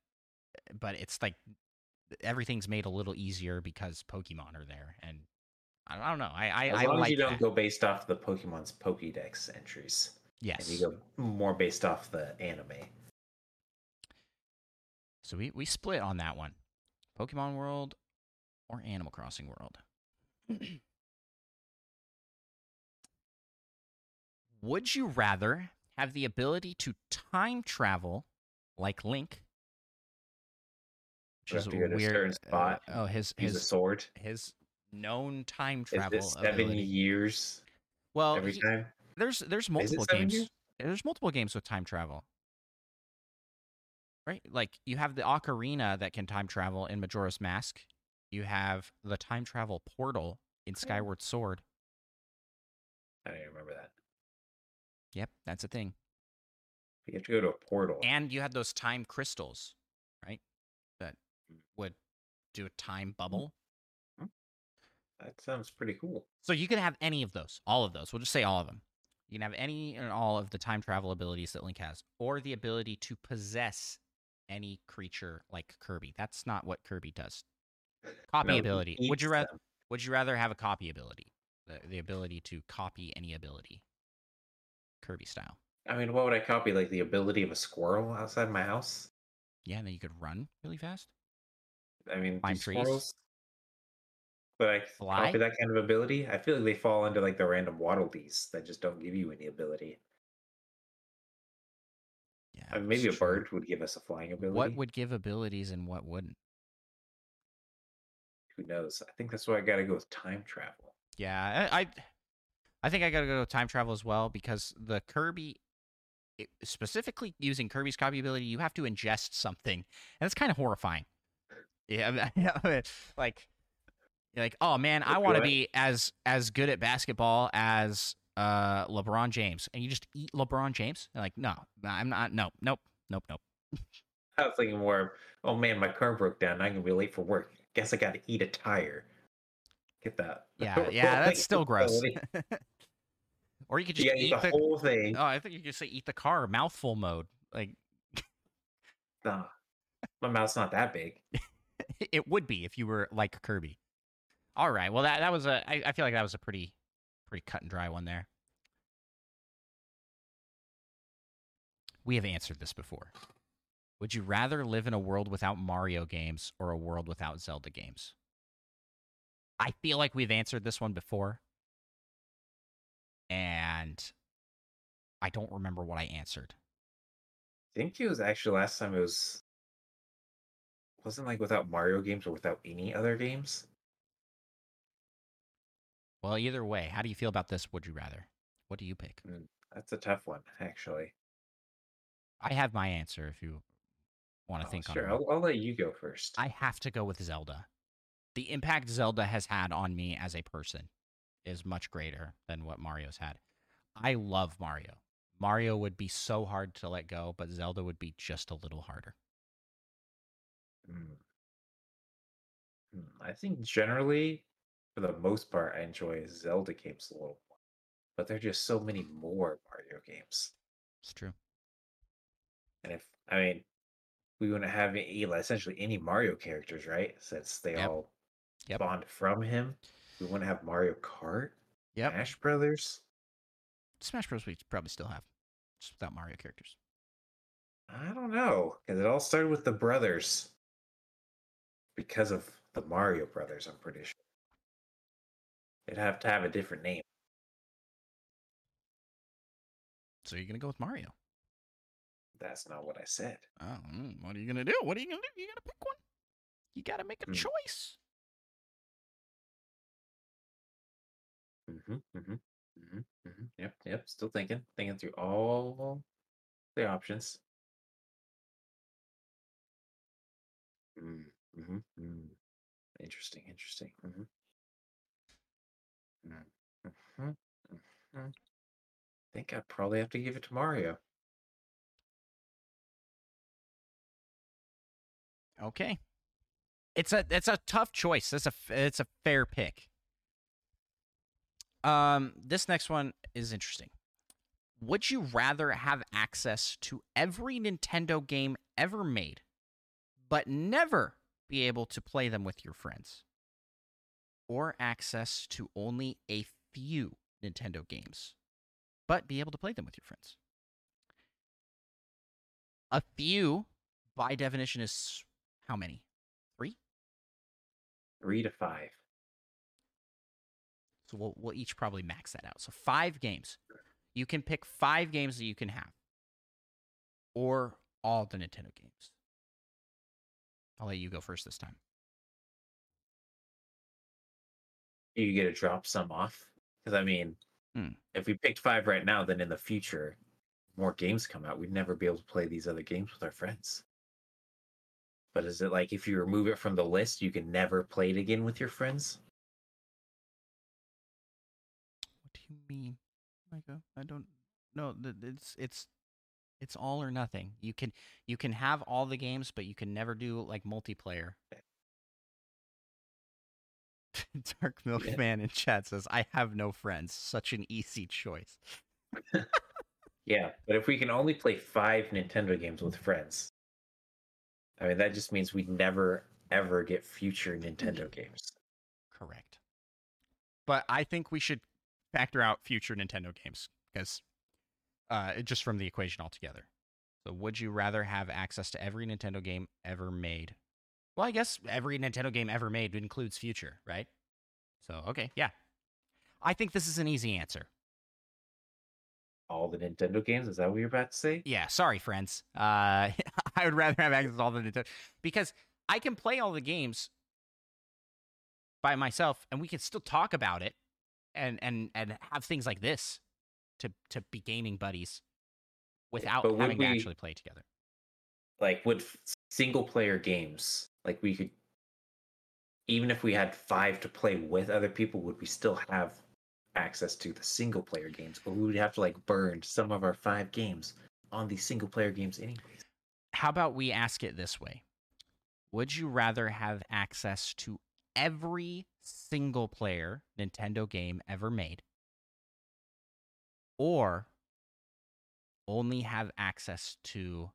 A: but it's like everything's made a little easier because Pokemon are there, and I, don't know. I I,
B: As
A: I like
B: as you don't
A: that.
B: go based off the Pokemon's Pokédex entries,
A: yes.
B: and you go more based off the anime.
A: So we we split on that one. Pokemon World or Animal Crossing World. Would you rather have the ability to time travel like Link? Which is
B: have to a
A: weird.
B: certain
A: uh,
B: spot,
A: oh, his
B: Use
A: his
B: sword.
A: his known time
B: Is
A: travel
B: it seven
A: ability.
B: years
A: Well,
B: every
A: he-
B: time?
A: there's there's multiple games.
B: years?
A: There's multiple games with time travel. Right? Like you have the Ocarina that can time travel in Majora's Mask. You have the time travel portal in Skyward Sword.
B: I don't even remember that.
A: Yep, that's a thing.
B: You have to go to a portal.
A: And you had those time crystals, right? That mm. would do a time mm. bubble. Hmm.
B: That sounds pretty cool.
A: So you can have any of those, all of those. We'll just say all of them. You can have any and all of the time travel abilities that Link has, or the ability to possess any creature like Kirby. That's not what Kirby does. Copy
B: No,
A: ability. Would you rather? Would you rather have a copy ability, the, the ability to copy any ability, Kirby style?
B: I mean, what would I copy? Like the ability of a squirrel outside my house?
A: Yeah, and then you could run really fast.
B: I mean,
A: Climb trees?
B: squirrels. But I
A: Fly?
B: copy that kind of ability. I feel like they fall under like the random waddle dees that just don't give you any ability.
A: Yeah,
B: I mean, maybe a
A: true.
B: bird would give us a flying ability.
A: What would give abilities and what wouldn't?
B: Who knows? I think that's why I got to go with time travel.
A: Yeah, I, I, I think I gotta go time travel as well because the Kirby, it- specifically using Kirby's copy ability, you have to ingest something, and it's kind of horrifying. Yeah, like, like, oh man, I want to be as as good at basketball as uh LeBron James, and you just eat LeBron James. And like, no, I'm not. Nope, nope, nope, nope.
B: I was thinking more, oh man, my car broke down. I'm gonna be late for work. Guess I got to eat a tire. Get that?
A: Yeah, yeah, that's still gross. or you could just eat
B: the
A: the.
B: whole thing.
A: Oh, I think you could say eat the car, mouthful mode. Like
B: Nah, my mouth's not that big.
A: it would be if you were like Kirby. All right. Well, that that was a. I, I feel like that was a pretty, pretty cut and dry one there. We have answered this before. Would you rather live in a world without Mario games or a world without Zelda games? I feel like we've answered this one before, and I don't remember what I answered.
B: I think it was actually last time it was wasn't like without Mario games or without any other games.
A: Well, either way, how do you feel about this? Would you rather? What do you pick?
B: Mm, that's a tough one, actually.
A: I have my answer if you want to
B: Oh,
A: think
B: sure,
A: on it.
B: I'll, I'll let you go first.
A: I have to go with Zelda. The impact Zelda has had on me as a person is much greater than what Mario's had. I love Mario. Mario would be so hard to let go, but Zelda would be just a little harder.
B: Hmm. Hmm, I think generally, for the most part, I enjoy Zelda games a little more, but there are just so many more Mario games.
A: It's true.
B: And if I mean, we wouldn't have any, essentially any Mario characters, right? Since they
A: Yep.
B: all
A: Yep.
B: spawned from him, we want to have Mario Kart,
A: Yep.
B: Smash Brothers.
A: Smash Bros. We probably still have, just without Mario characters.
B: I don't know because it all started with the brothers because of the Mario Brothers. I'm pretty sure it'd have to have a different name.
A: So you're gonna go with Mario.
B: That's not what I said.
A: Oh, mm, what are you gonna do? What are you gonna do? You gotta pick one. You gotta make a
B: Hmm.
A: choice.
B: Mm-hmm, mm-hmm, mm-hmm, mm-hmm. Yep, yep. Still thinking, thinking through all the options. Mm, mm-hmm, mm. Interesting, interesting. Mm-hmm. Mm, mhm, mhm. think I'd probably have to give it to Mario.
A: Okay. It's a it's a tough choice. It's a f- it's a fair pick. Um, this next one is interesting. Would you rather have access to every Nintendo game ever made, but never be able to play them with your friends, or access to only a few Nintendo games, but be able to play them with your friends? A few, by definition, is how many? Three.
B: Three to five.
A: So we'll, we'll each probably max that out. So five games. You can pick five games that you can have, or all the Nintendo games. I'll let you go first this time.
B: You get to drop some off because I mean,
A: Hmm.
B: if we picked five right now, then in the future, more games come out. We'd never be able to play these other games with our friends. But is it like if you remove it from the list, you can never play it again with your friends?
A: You mean, Micah? I don't know. It's it's it's all or nothing. You can you can have all the games, but you can never do like multiplayer. Dark Milk
B: Yeah.
A: Man in chat says, "I have no friends. Such an easy choice."
B: Yeah, but if we can only play five Nintendo games with friends, I mean that just means we'd never ever get future Nintendo games.
A: Correct. But I think we should factor out future Nintendo games because uh, just from the equation altogether. So, would you rather have access to every Nintendo game ever made? Well, I guess every Nintendo game ever made includes future, right? So, okay, yeah. I think this is an easy answer.
B: All the Nintendo games? Is that what you're about to say?
A: Yeah, sorry, friends. Uh, I would rather have access to all the Nintendo because I can play all the games by myself, and we can still talk about it, and and and have things like this to to be gaming buddies without having
B: we-
A: to actually play together.
B: Like with single player games, like we could even if we had five to play with other people, would we still have access to the single player games? Or would we would have to like burn some of our five games on these single player games anyways.
A: How about we ask it this way? Would you rather have access to every single player Nintendo game ever made or only have access to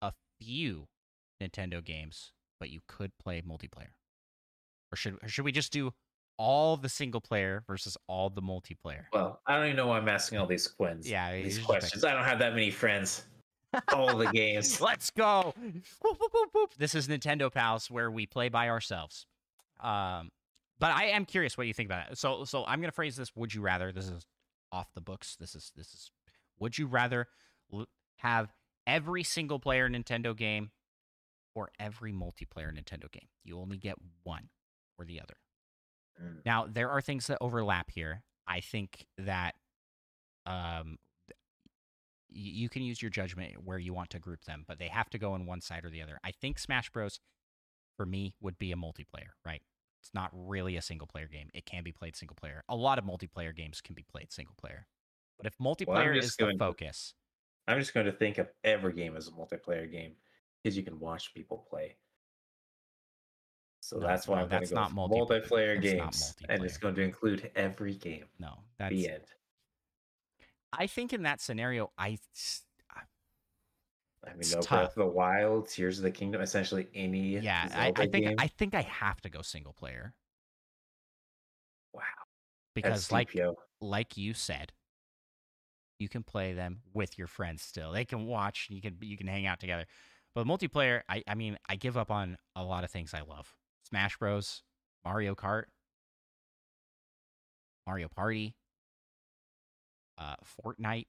A: a few Nintendo games but you could play multiplayer? Or should or should we just do all the single player versus all the multiplayer?
B: Well, I don't even know why I'm asking all these questions.
A: Yeah,
B: these questions. I don't have that many friends. All the games.
A: Let's go. Whoop, whoop, whoop, whoop. This is Nintendo Pals where we play by ourselves. Um, but I am curious what you think about it. So, so I'm gonna phrase this: Would you rather? This is off the books. This is this is. Would you rather l- have every single player Nintendo game or every multiplayer Nintendo game? You only get one or the other.
B: Mm.
A: Now, there are things that overlap here. I think that um, you can use your judgment where you want to group them, but they have to go on one side or the other. I think Smash Bros. for me would be a multiplayer, right? It's not really a single player game. It can be played single player. A lot of multiplayer games can be played single player. But if multiplayer
B: just
A: is the focus,
B: I'm just going to think of every game as a multiplayer game because you can watch people play. So
A: No,
B: that's why
A: no,
B: I'm going
A: that's
B: to go
A: not
B: with multiplayer
A: that's not
B: games, and it's going to include every game.
A: no, that's
B: the end.
A: I think in that scenario, I
B: I mean, no. Breath of the Wild, Tears of the Kingdom, essentially any
A: yeah, I, I think
B: game.
A: I think I have to go single player
B: wow,
A: because
B: that's
A: like
B: yo.
A: like you said, you can play them with your friends still. They can watch, you can you can hang out together. But multiplayer, I I mean, I give up on a lot of things I love. Smash Bros, Mario Kart, Mario Party, uh Fortnite.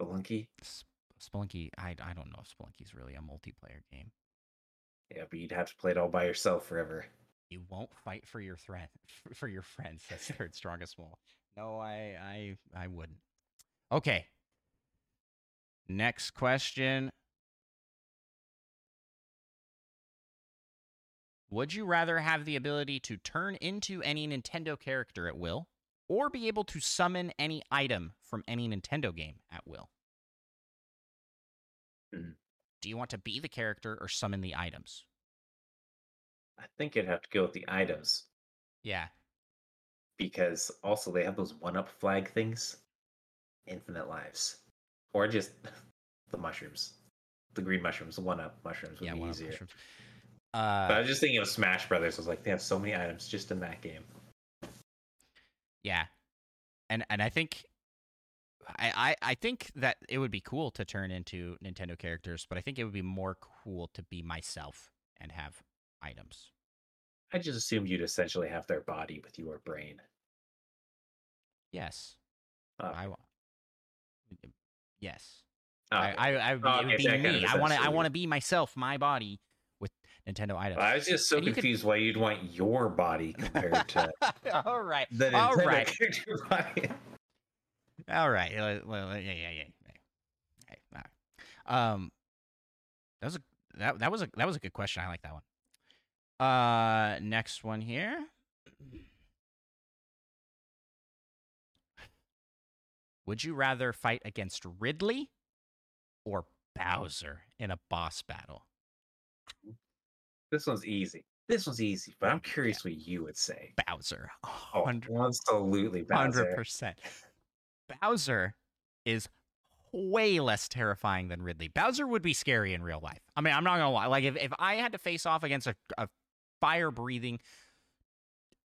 B: Spelunky.
A: Spelunky, I I don't know if Spelunky's really a multiplayer game.
B: Yeah, but you'd have to play it all by yourself forever.
A: You won't fight for your threat for your friends. That's third strongest wall. No, I I I wouldn't. Okay. Next question. Would you rather have the ability to turn into any Nintendo character at will, or be able to summon any item from any Nintendo game at will?
B: Hmm.
A: Do you want to be the character or summon the items?
B: I think you'd have to go with the items
A: Yeah.
B: because also they have those one up flag things. Infinite lives. Or just the mushrooms. The green mushrooms, the one up mushrooms would
A: yeah,
B: be easier.
A: mushrooms.
B: But
A: Uh,
B: I was just thinking of Smash Brothers. I was like, they have so many items just in that game.
A: Yeah, and and I think I, I I think that it would be cool to turn into Nintendo characters, but I think it would be more cool to be myself and have items.
B: I just assumed you'd essentially have their body with your brain.
A: Yes,
B: Oh,
A: I wa- mm, yes.
B: okay.
A: I I, I would be,
B: Oh,
A: it would
B: okay,
A: be
B: so that kind of
A: me. I want to I want to be myself, my body with Nintendo items.
B: I was just so
A: And you could-
B: confused why you'd want your body compared to
A: all right,
B: the Nintendo
A: right,
B: character body.
A: All right. Uh, Well, yeah, yeah, yeah. yeah. Hey, all right. Um, that was a that that was a that was a good question. I like that one. Uh, next one here. Would you rather fight against Ridley or Bowser in a boss battle?
B: This one's easy. This one's easy, but I'm curious what you would say.
A: Bowser.
B: Oh,
A: 100
B: absolutely,
A: Hundred
B: Bowser.
A: percent. Bowser is way less terrifying than Ridley. Bowser would be scary in real life. I mean, I'm not gonna lie. Like if, if I had to face off against a, a fire breathing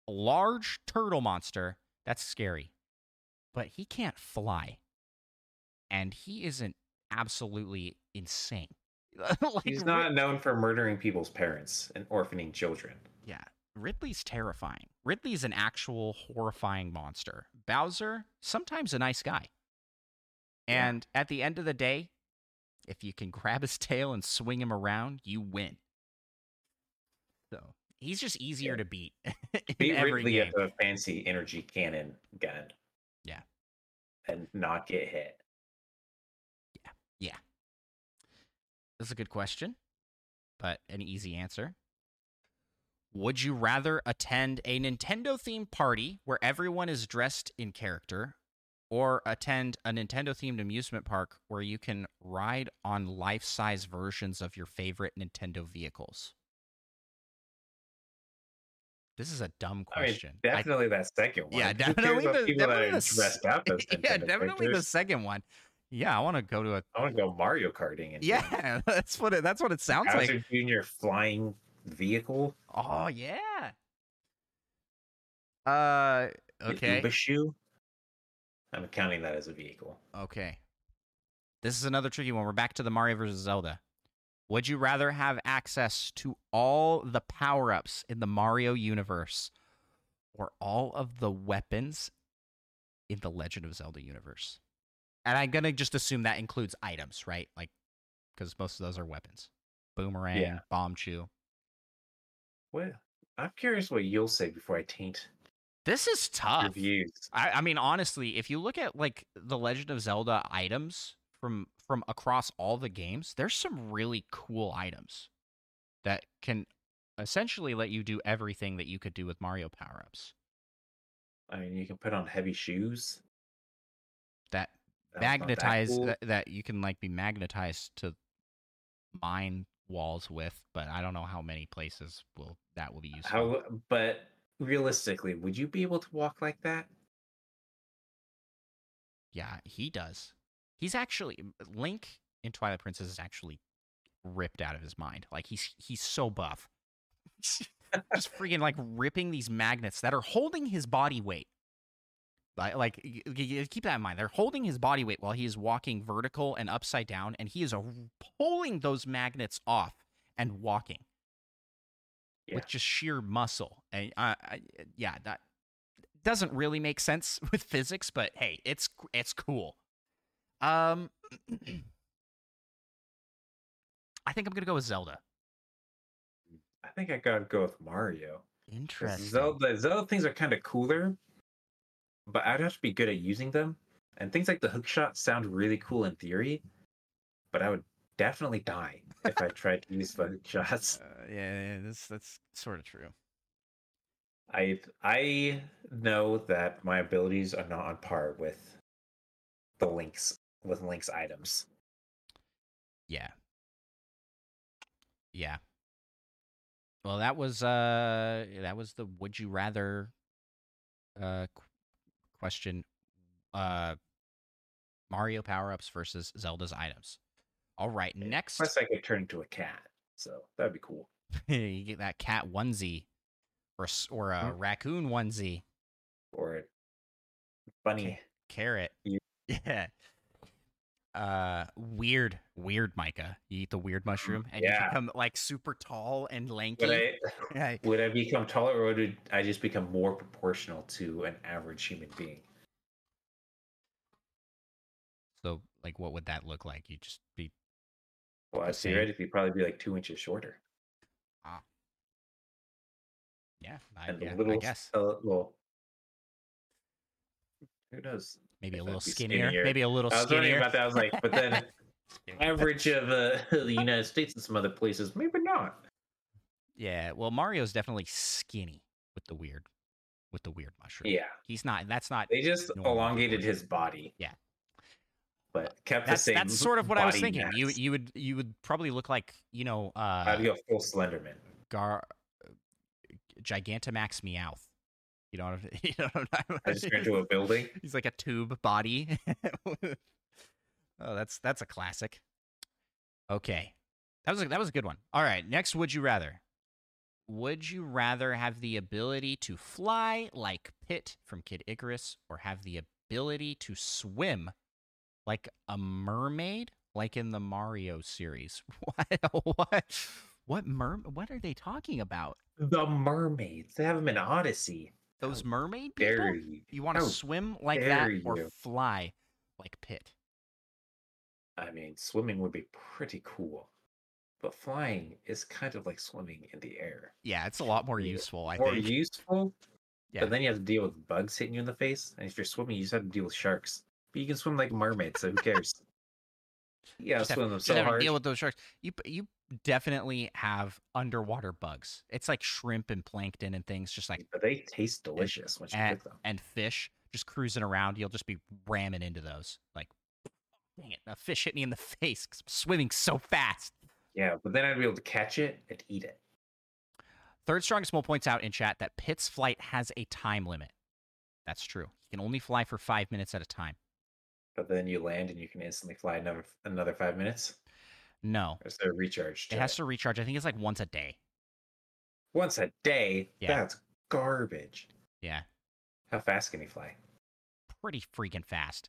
A: large turtle monster, that's scary. But he can't fly. And he isn't absolutely insane. like
B: He's not known for murdering people's parents and orphaning children.
A: Yeah, Ridley's terrifying. Ridley's an actual horrifying monster. Bowser, sometimes a nice guy. And at the end of the day, if you can grab his tail and swing him around, you win. So he's just easier
B: Yeah.
A: to beat in
B: Beat Ridley
A: game.
B: at the fancy energy cannon gun.
A: Yeah.
B: And not get hit. Yeah. Yeah.
A: That's a good question, but an easy answer. Would you rather attend a Nintendo themed party where everyone is dressed in character or attend a Nintendo themed amusement park where you can ride on life size versions of your favorite Nintendo vehicles? This is a dumb
B: I mean,
A: question. I-
B: definitely that second one.
A: yeah, definitely the,
B: people that
A: definitely
B: are
A: the
B: dressed up as
A: yeah, definitely the second one. Yeah, I want to go to a.
B: I want to go Mario Karting. And
A: Yeah, that's what it. That's what it sounds like.
B: Jr. flying vehicle.
A: Oh yeah. Uh
B: the
A: okay.
B: Ubashu. I'm counting that as a vehicle.
A: Okay. This is another tricky one. We're back to the Mario vs. Zelda. Would you rather have access to all the power-ups in the Mario universe or all of the weapons in the Legend of Zelda universe? And I'm going to just assume that includes items, right? Like cuz most of those are weapons. Boomerang,
B: Yeah.
A: bombchu.
B: Well, I'm curious what you'll say before I taint
A: This is tough.
B: your views.
A: I, I mean, honestly, if you look at like the Legend of Zelda items from from across all the games, there's some really cool items that can essentially let you do everything that you could do with Mario power ups.
B: I mean, you can put on heavy shoes.
A: That
B: That's not that
A: magnetize
B: cool.
A: that, that you can like be magnetized to mine walls with, but I don't know how many places will that will be useful.
B: How, but realistically, would you be able to walk like that?
A: Yeah, he does. He's actually Link in Twilight Princess is actually ripped out of his mind. Like he's he's so buff. Just freaking like ripping these magnets that are holding his body weight. Like, keep that in mind. They're holding his body weight while he is walking vertical and upside down, and he is pulling those magnets off and walking
B: Yeah.
A: with just sheer muscle. And I, yeah, that doesn't really make sense with physics, but hey, it's it's cool. Um, I think I'm gonna go with Zelda.
B: I think I gotta go with Mario.
A: Interesting.
B: Zelda, Zelda things are kind of cooler, but I'd have to be good at using them. And things like the hook shot sound really cool in theory, but I would definitely die if I tried to use the hook shots.
A: Uh, yeah, yeah, that's that's sort of true.
B: I I know that my abilities are not on par with the links with links items.
A: Yeah. Yeah. Well, that was uh that was the would you rather uh question uh Mario power-ups versus Zelda's items. All right, next
B: Plus, I could turn into a cat, so that'd be cool.
A: you get that cat onesie or or a
B: Mhm.
A: raccoon onesie
B: Or a bunny.
A: carrot.
B: You-
A: Yeah. Uh, weird, weird, Micah. You eat the weird mushroom, and you become like super tall and lanky.
B: Would I
A: Yeah.
B: would I become taller, or would I just become more proportional to an average human being?
A: So, like, what would that look like? You just be
B: Well,
A: The
B: I'd
A: same.
B: theoretically probably be like two inches shorter, ah.
A: yeah, I,
B: and
A: yeah,
B: a little,
A: I guess
B: uh, well, who knows?
A: Maybe a little skinnier,
B: skinnier.
A: Maybe a little
B: I was wondering
A: skinnier.
B: about that. I was like, but then average of uh, the United States and some other places, maybe not.
A: yeah. Well, Mario's definitely skinny with the weird, with the weird mushroom.
B: Yeah,
A: He's not. That's not.
B: they just elongated his body.
A: Yeah.
B: but kept
A: That's
B: the same.
A: that's sort of what I was thinking. You
B: mass.
A: you would you would probably look like you know uh
B: I'd go full Slenderman.
A: Gar Gigantamax Meowth. You know what I'm, you know what I'm
B: I just turn into a building.
A: He's like a tube body. oh, that's that's a classic. Okay. That was a, that was a good one. All right, next would you rather? Would you rather have the ability to fly like Pit from Kid Icarus or have the ability to swim like a mermaid like in the Mario series? What what what mer what are they talking about?
B: The mermaids. They have them in Odyssey.
A: Those
B: How
A: mermaid people?
B: You,
A: You want to swim like that or
B: you.
A: fly like Pit?
B: I mean, swimming would be pretty cool, but flying is kind of like swimming in the air.
A: Yeah, it's a lot more useful, I
B: More
A: think.
B: useful,
A: Yeah.
B: but then you have to deal with bugs hitting you in the face. And if you're swimming, you just have to deal with sharks. But you can swim like a mermaid, so who cares? Yeah,
A: Just have-
B: swim them
A: Just
B: so
A: have
B: hard.
A: deal with those sharks. You you definitely have underwater bugs. It's like shrimp and plankton and things, just like
B: but they taste delicious once you
A: and,
B: cook them.
A: and fish just cruising around. You'll just be ramming into those. Like, dang it, a fish hit me in the face I'm swimming so fast.
B: Yeah, but then I'd be able to catch it and eat it.
A: Third strongest mole points out in chat that Pit's flight has a time limit. That's true. He can only fly for five minutes at a time.
B: But then you land and you can instantly fly another another five minutes.
A: No,
B: Or is there a recharge?
A: it has to recharge. I think it's like once a day.
B: once a day.
A: Yeah.
B: That's garbage.
A: Yeah,
B: How fast can he fly?
A: pretty freaking fast.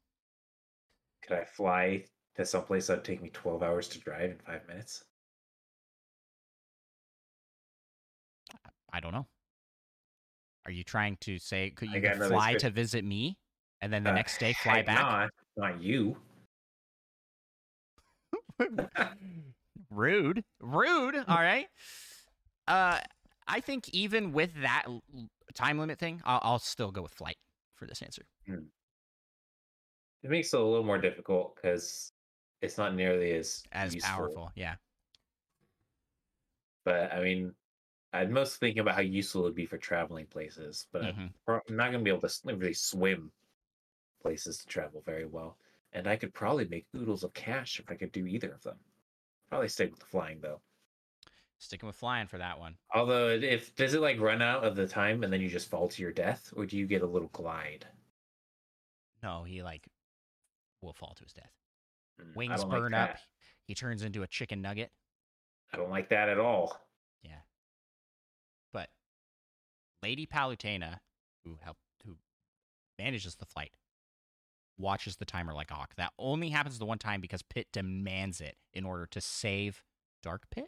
B: Could I fly to someplace that would take me twelve hours to drive in five minutes?
A: I don't know. Are you trying to say could you fly to visit me and then the
B: Uh,
A: next day fly back?
B: Not, not you.
A: Rude. Rude. All right. Uh I think even with that time limit thing, I'll, I'll still go with flight for this answer.
B: It makes it a little more difficult because it's not nearly as
A: As
B: useful.
A: powerful. Yeah.
B: But I mean, I'm most thinking about how useful it would be for traveling places. But I'm
A: Mhm.
B: I'm not gonna be able to really swim places to travel very well. And I could probably make oodles of cash if I could do either of them. Probably stick with the flying though.
A: Sticking with flying for that one.
B: Although, if does it like run out of the time and then you just fall to your death, or do you get a little glide?
A: No, he like will fall to his death.
B: Mm,
A: Wings
B: don't like
A: burn up. He turns into a chicken nugget.
B: I don't like that at all.
A: Yeah. But Lady Palutena, who helped who manages the flight, watches the timer like a hawk. That only happens the one time because Pit demands it in order to save Dark Pit.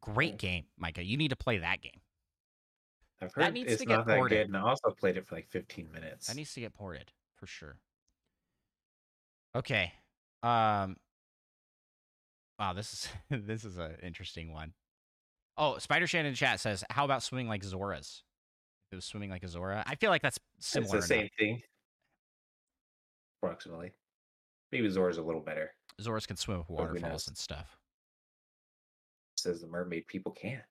A: Great game, Micah. You need to play that game.
B: I've heard That
A: needs
B: it's
A: to get
B: not that
A: ported.
B: good, and I also played it for like 15 minutes.
A: That needs to get ported for sure. Okay. Um. Wow, this is this is an interesting one. Oh, Spider Shannon in chat says, "How about swimming like Zora's?" It was swimming like a Zora, I feel like that's similar.
B: It's
A: similar.
B: the same thing. Approximately. Maybe Zora's a little better.
A: Zoras can swim with waterfalls and stuff.
B: Says the mermaid people can't.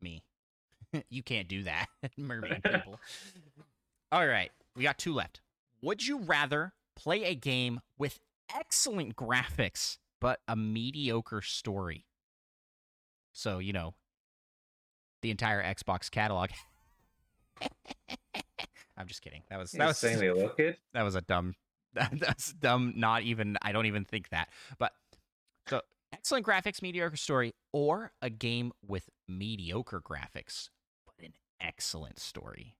A: Me, you can't do that, mermaid people. All right, we got two left. Would you rather play a game with excellent graphics but a mediocre story? So you know, the entire Xbox catalog. I'm just kidding. That was that was
B: saying they look good.
A: that was a dumb that's dumb not even i don't even think that but so excellent graphics mediocre story or a game with mediocre graphics but an excellent story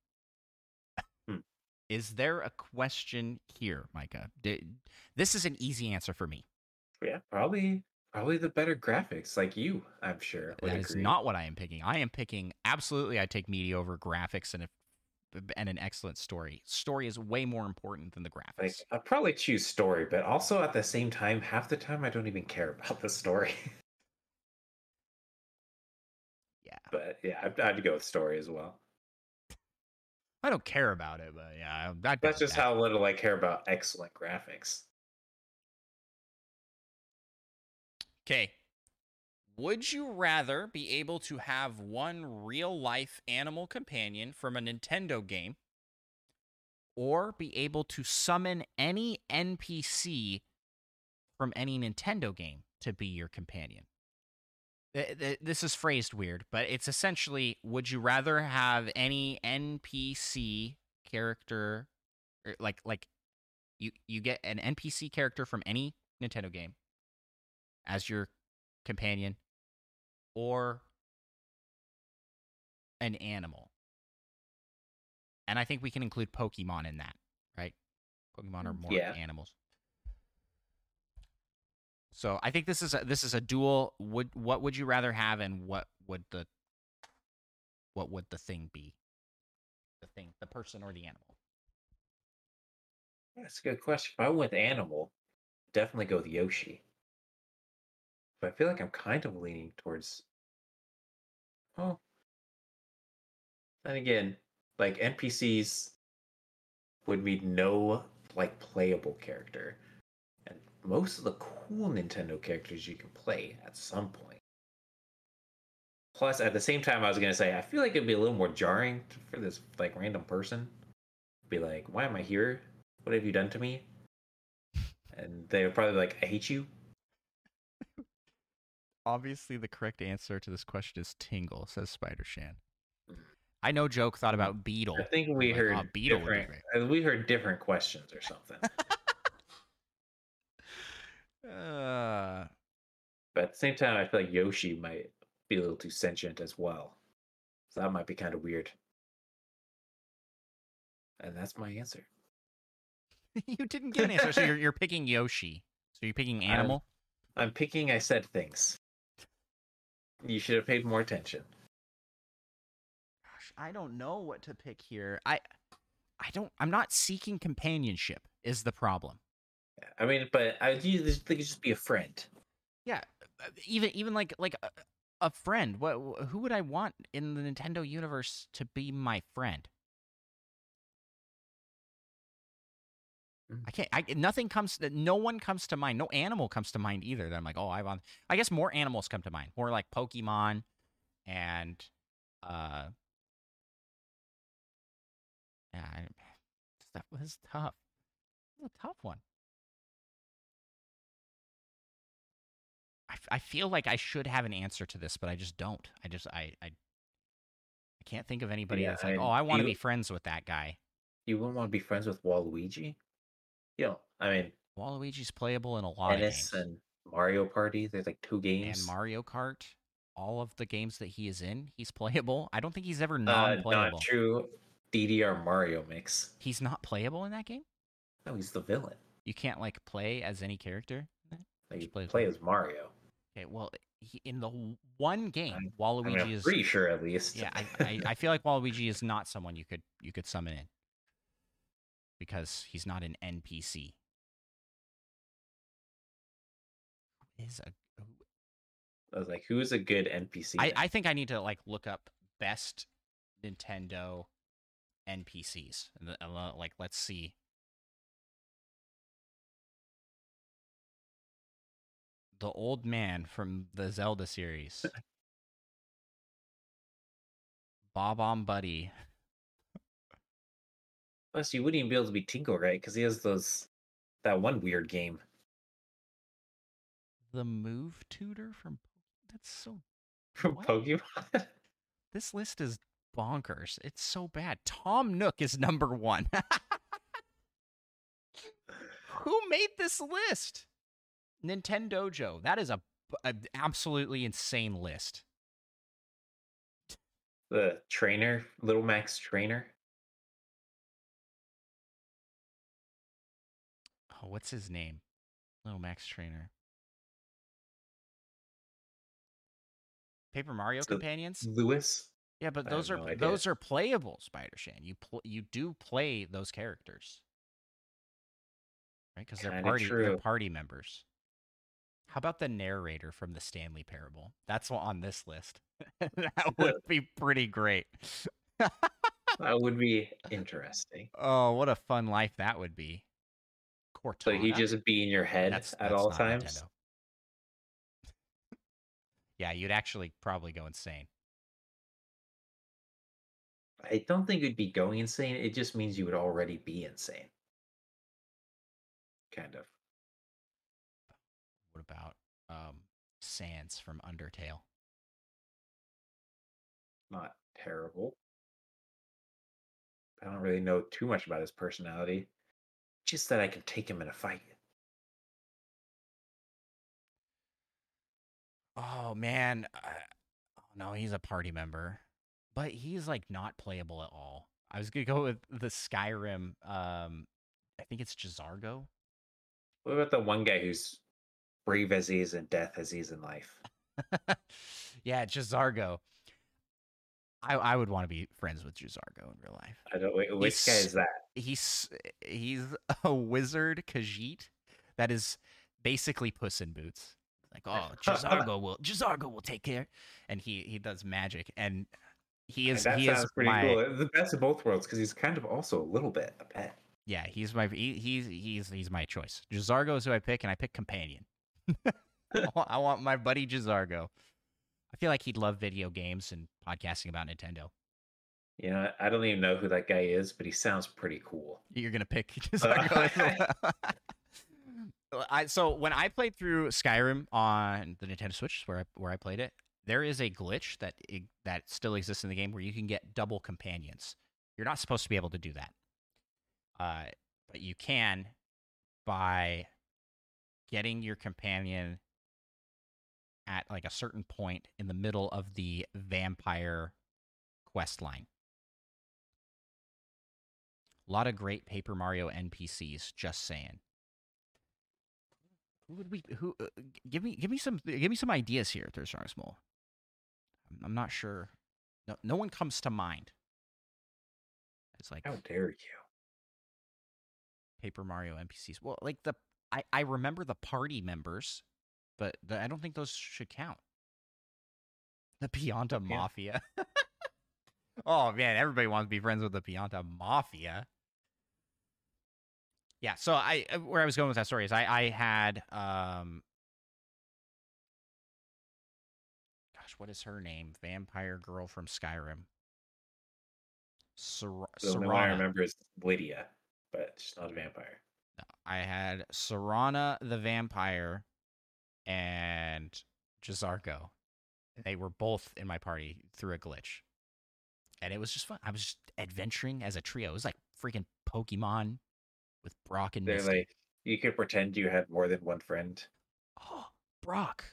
B: Hmm.
A: is there a question here micah D- this is an easy answer for me
B: Yeah, probably probably the better graphics, like you, I'm sure.
A: That is
B: agree.
A: not what i am picking i am picking absolutely i take mediocre graphics and if and an excellent story story is way more important than the graphics
B: like I'd probably choose story, but also at the same time, half the time I don't even care about the story.
A: yeah
B: but yeah, I'd, I'd go with story as well.
A: i don't care about it but yeah
B: That's just
A: that.
B: how little I care about excellent graphics.
A: Okay. Would you rather be able to have one real life animal companion from a Nintendo game or be able to summon any NPC from any Nintendo game to be your companion? Th- th- This is phrased weird, but it's essentially would you rather have any NPC character or like like you you get an NPC character from any Nintendo game as your companion or an animal. And I think we can include Pokemon in that, right? Pokemon are more
B: Yeah.
A: animals. So I think this is a this is a dual would what would you rather have and what would the what would the thing be? The thing, the person or the animal?
B: That's a good question. If I went with animal, definitely go with Yoshi. But I feel like I'm kind of leaning towards. Oh. And again, like NPCs would be no like playable character. And most of the cool Nintendo characters you can play at some point. Plus, at the same time, I was gonna say I feel like it'd be a little more jarring for this like random person. Be like, why am I here? What have you done to me? And they would probably be like, I hate you.
A: Obviously, the correct answer to this question is Tingle, says Spider Shan.
B: Mm.
A: I know joke thought about Beedle.
B: I think we
A: Like,
B: heard
A: oh, Beedle would be
B: different. We heard different questions or something.
A: Uh,
B: but at the same time, I feel like Yoshi might be a little too sentient as well. So that might be kind of weird. And that's my answer.
A: you didn't get an answer, so you're, you're picking Yoshi. So you're picking
B: I'm-
A: animal.
B: I'm picking. I said things. You should have paid more attention.
A: Gosh, I don't know what to pick here. I, I don't. I'm not seeking companionship. Is the problem?
B: I mean, but I just think just be a friend.
A: Yeah, even even like like a, a friend. What who would I want in the Nintendo universe to be my friend? I can't. I nothing comes. No one comes to mind. No animal comes to mind either. That I'm like, oh, I want. I guess more animals come to mind. More like Pokemon, and uh, yeah, I, that was tough. Is a tough one. I, I feel like I should have an answer to this, but I just don't. I just I I, I can't think of anybody
B: Yeah,
A: that's like,
B: I-
A: oh, I want to be friends with that guy.
B: You wouldn't want to be friends with Waluigi. You know, I mean,
A: Waluigi's playable in a lot
B: Tennis
A: of games.
B: and Mario Party. There's like two games.
A: and Mario Kart, all of the games that he is in, he's playable. I don't think he's ever
B: uh,
A: non-playable.
B: not true. DDR Mario mix.
A: He's not playable in that game.
B: No, he's the villain.
A: You can't like play as any character.
B: Like, you
A: play as
B: play as Mario.
A: Okay, well, he, in the one game,
B: I'm- I
A: Waluigi
B: mean, I'm
A: is.
B: pretty sure at least.
A: Yeah, I, I, I feel like Waluigi is not someone you could you could summon in. Because he's not an NPC. Who is a who-
B: I was like, who's a good NPC?
A: I. I think I need to like look up best Nintendo NPCs. uh, Like, let's see. The old man from the Zelda series. Bob-omb Buddy.
B: Plus, you wouldn't even be able to be Tingle, right? Because he has those that one weird game.
A: The Move Tutor from. That's so.
B: from
A: What?
B: Pokemon.
A: This list is bonkers. It's so bad. Tom Nook is number one. Who made this list? Nintendo Joe. That is a, a absolutely insane list.
B: the trainer, Little Mac trainer.
A: Oh, what's his name? Little Mac Trainer. Paper Mario
B: So-
A: companions?
B: Louis.
A: Yeah, but
B: I
A: those are
B: no
A: those are playable, Spider Shan. You pl- you do play those characters, right? Because they're party they're party members. How about the narrator from the Stanley Parable? That's on this list. that would be pretty great.
B: That would be interesting.
A: oh, what a fun life that would be. Cortana.
B: So he just be in your head
A: That's-
B: at
A: that's
B: all times.
A: Nintendo. yeah, you'd actually probably go insane.
B: I don't think it'd be going insane. It just means you would already be insane. Kind of.
A: What about um, Sans from Undertale?
B: Not terrible. I don't really know too much about his personality. Just that I can take him in a fight.
A: Oh man, I, oh no, he's a party member, but he's like not playable at all. I was gonna go with the Skyrim. Um, I think it's J'zargo.
B: What about the one guy who's brave as he is in death as he is in life?
A: yeah, J'zargo. I I would want to be friends with J'zargo in real life.
B: I don't wait, which guy is that?
A: He's he's a wizard Khajiit that is basically Puss in Boots. Like, oh, J'zargo will J'zargo will take care, and he he does magic, and he is he is
B: pretty
A: my
B: cool. The best of both worlds because he's kind of also a little bit a pet.
A: yeah he's my he, he's he's he's my choice. J'zargo is who I pick, and I pick companion. I want- my buddy J'zargo. I feel like he'd love video games and podcasting about Nintendo.
B: You know, I don't even know who that guy is, but he sounds pretty cool.
A: You're gonna pick J'zargo. as well. I, so when I played through Skyrim on the Nintendo Switch, where I, where I played it, there is a glitch that i- that still exists in the game where you can get double companions. You're not supposed to be able to do that, uh, but you can by getting your companion at like a certain point in the middle of the vampire quest line. A lot of great Paper Mario NPCs. Just saying. Who would we? Who? Uh, give me, give me some, give me some ideas here, Third Strongest Move. I'm, I'm not sure. No, no one comes to mind. It's like
B: How dare you?
A: Paper Mario NPCs. Well, like the I, I remember the party members, but the, I don't think those should count. The Pianta
B: Yeah.
A: Mafia. oh man, everybody wants to be friends with the Pianta Mafia. Yeah, so I uh, where I was going with that story is I I had um gosh, what is her name? Vampire girl from Skyrim. Sar-
B: The only one I remember is Lydia, but she's not a vampire.
A: No, I had Serana the vampire and J'zargo. They were both in my party through a glitch. And it was just fun. I was just adventuring as a trio. It was like freaking Pokemon with Brock and Misty.
B: like you could pretend you had more than one friend.
A: oh, Brock.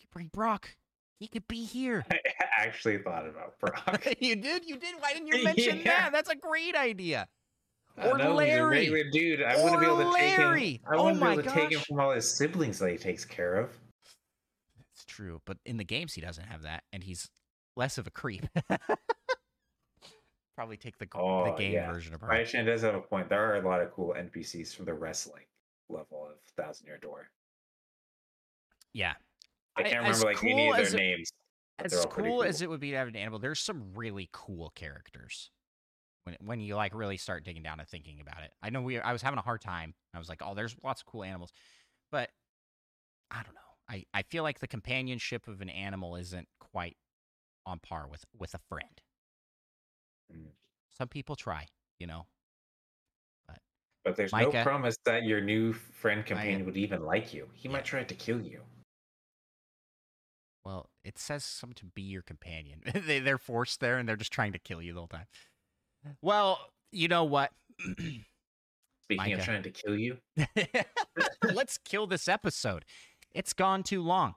A: You bring Brock. He could be here.
B: I actually thought about Brock.
A: you did? You did? Why didn't you mention
B: Yeah.
A: that? That's a great idea.
B: I
A: Or
B: a
A: Larry.
B: regular dude. I want to be able to take him.
A: Larry.
B: I
A: Oh
B: want to be able to take him from all his siblings that he takes care of.
A: It's true, but in the games he doesn't have that, and he's less of a creep. Probably take the,
B: Oh,
A: the game
B: yeah.
A: version of her.
B: Ryan Chan does have a point. There are a lot of cool NPCs from the wrestling level of Thousand Year Door.
A: Yeah.
B: I
A: I-
B: can't
A: as
B: remember like any of their names.
A: As
B: pretty
A: cool, as it would be to have an animal, there's some really cool characters. When when you like really start digging down and thinking about it, I know we I was having a hard time. I was like, oh, there's lots of cool animals, but I don't know. I I feel like the companionship of an animal isn't quite on par with with a friend.
B: Mm.
A: Some people try, you know.
B: But there's
A: Micah.
B: no promise that your new friend companion
A: Micah.
B: would even like you. He
A: Yeah.
B: might try to kill you.
A: Well, it says something to be your companion. they, they're forced there and they're just trying to kill you the whole time. Well, you know what?
B: Speaking
A: Micah.
B: of trying to kill you,
A: Let's kill this episode. It's gone too long.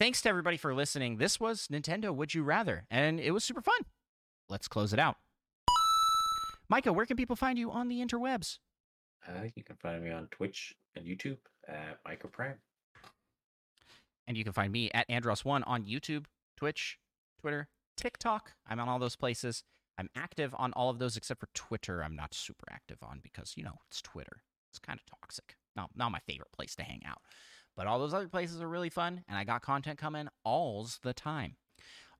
A: Thanks to everybody for listening. This was Nintendo Would You Rather, and it was super fun. Let's close it out. Micah, where can people find you on the interwebs?
B: uh, you can find me on Twitch and YouTube at MicahPrime.
A: And you can find me at Andross1 on YouTube, Twitch, Twitter, TikTok. I'm on all those places. I'm active on all of those except for Twitter. I'm not super active on because, you know, it's Twitter. It's kind of toxic. Not, not my favorite place to hang out. But all those other places are really fun, and I got content coming alls the time.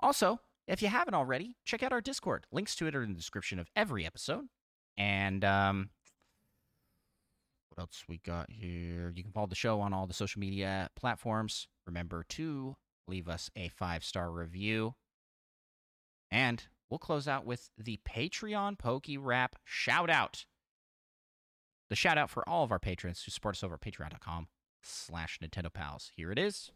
A: Also, if you haven't already, check out our Discord. Links to it are in the description of every episode. And um, what else we got here? You can follow the show on all the social media platforms. Remember to leave us a five star review. And we'll close out with the Patreon Pokey Rap shout out. The shout out for all of our patrons who support us over at patreon.com slash Nintendo Pals. Here it is.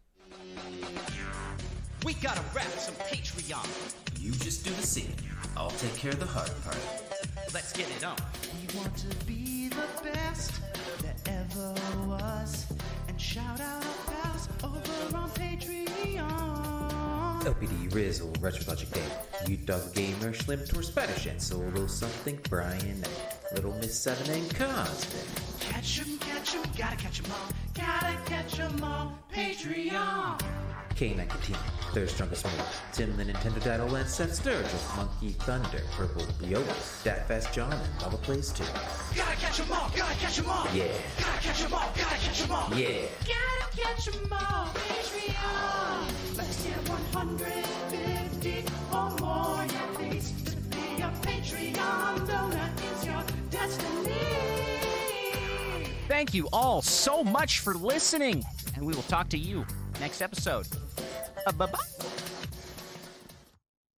C: We gotta rap some Patreon.
D: You just do the singing. I'll take care of the hard part.
C: Let's get it on.
E: We want to be the best that ever was. And shout out our pals over on Patreon.
D: LPD, Rizzle, Retro Logic Dave, You Dog Gamer, Slim Tour, Spanish, and Solo Something, Brian, Little Miss Seven, and Cosmic.
E: Catch 'em, catch 'em, gotta catch 'em all. Gotta catch 'em all. Patreon.
D: K9 Katina, Third Strongest Move, Tim the Nintendo Daddle, and Seth Sturgis, Monkey Thunder, Purple Viola, Dat Fast John, and Lava Plays too.
E: Gotta catch 'em all. Gotta catch 'em all.
D: Yeah,
E: Gotta catch 'em all. Gotta catch 'em all.
D: yeah.
E: Gotta catch 'em all. Patreon. Let's 150 or more, yeah, please. To be a Patreon donor is your destiny.
A: Thank you all so much for listening, and we will talk to you next episode. Uh, bye bye.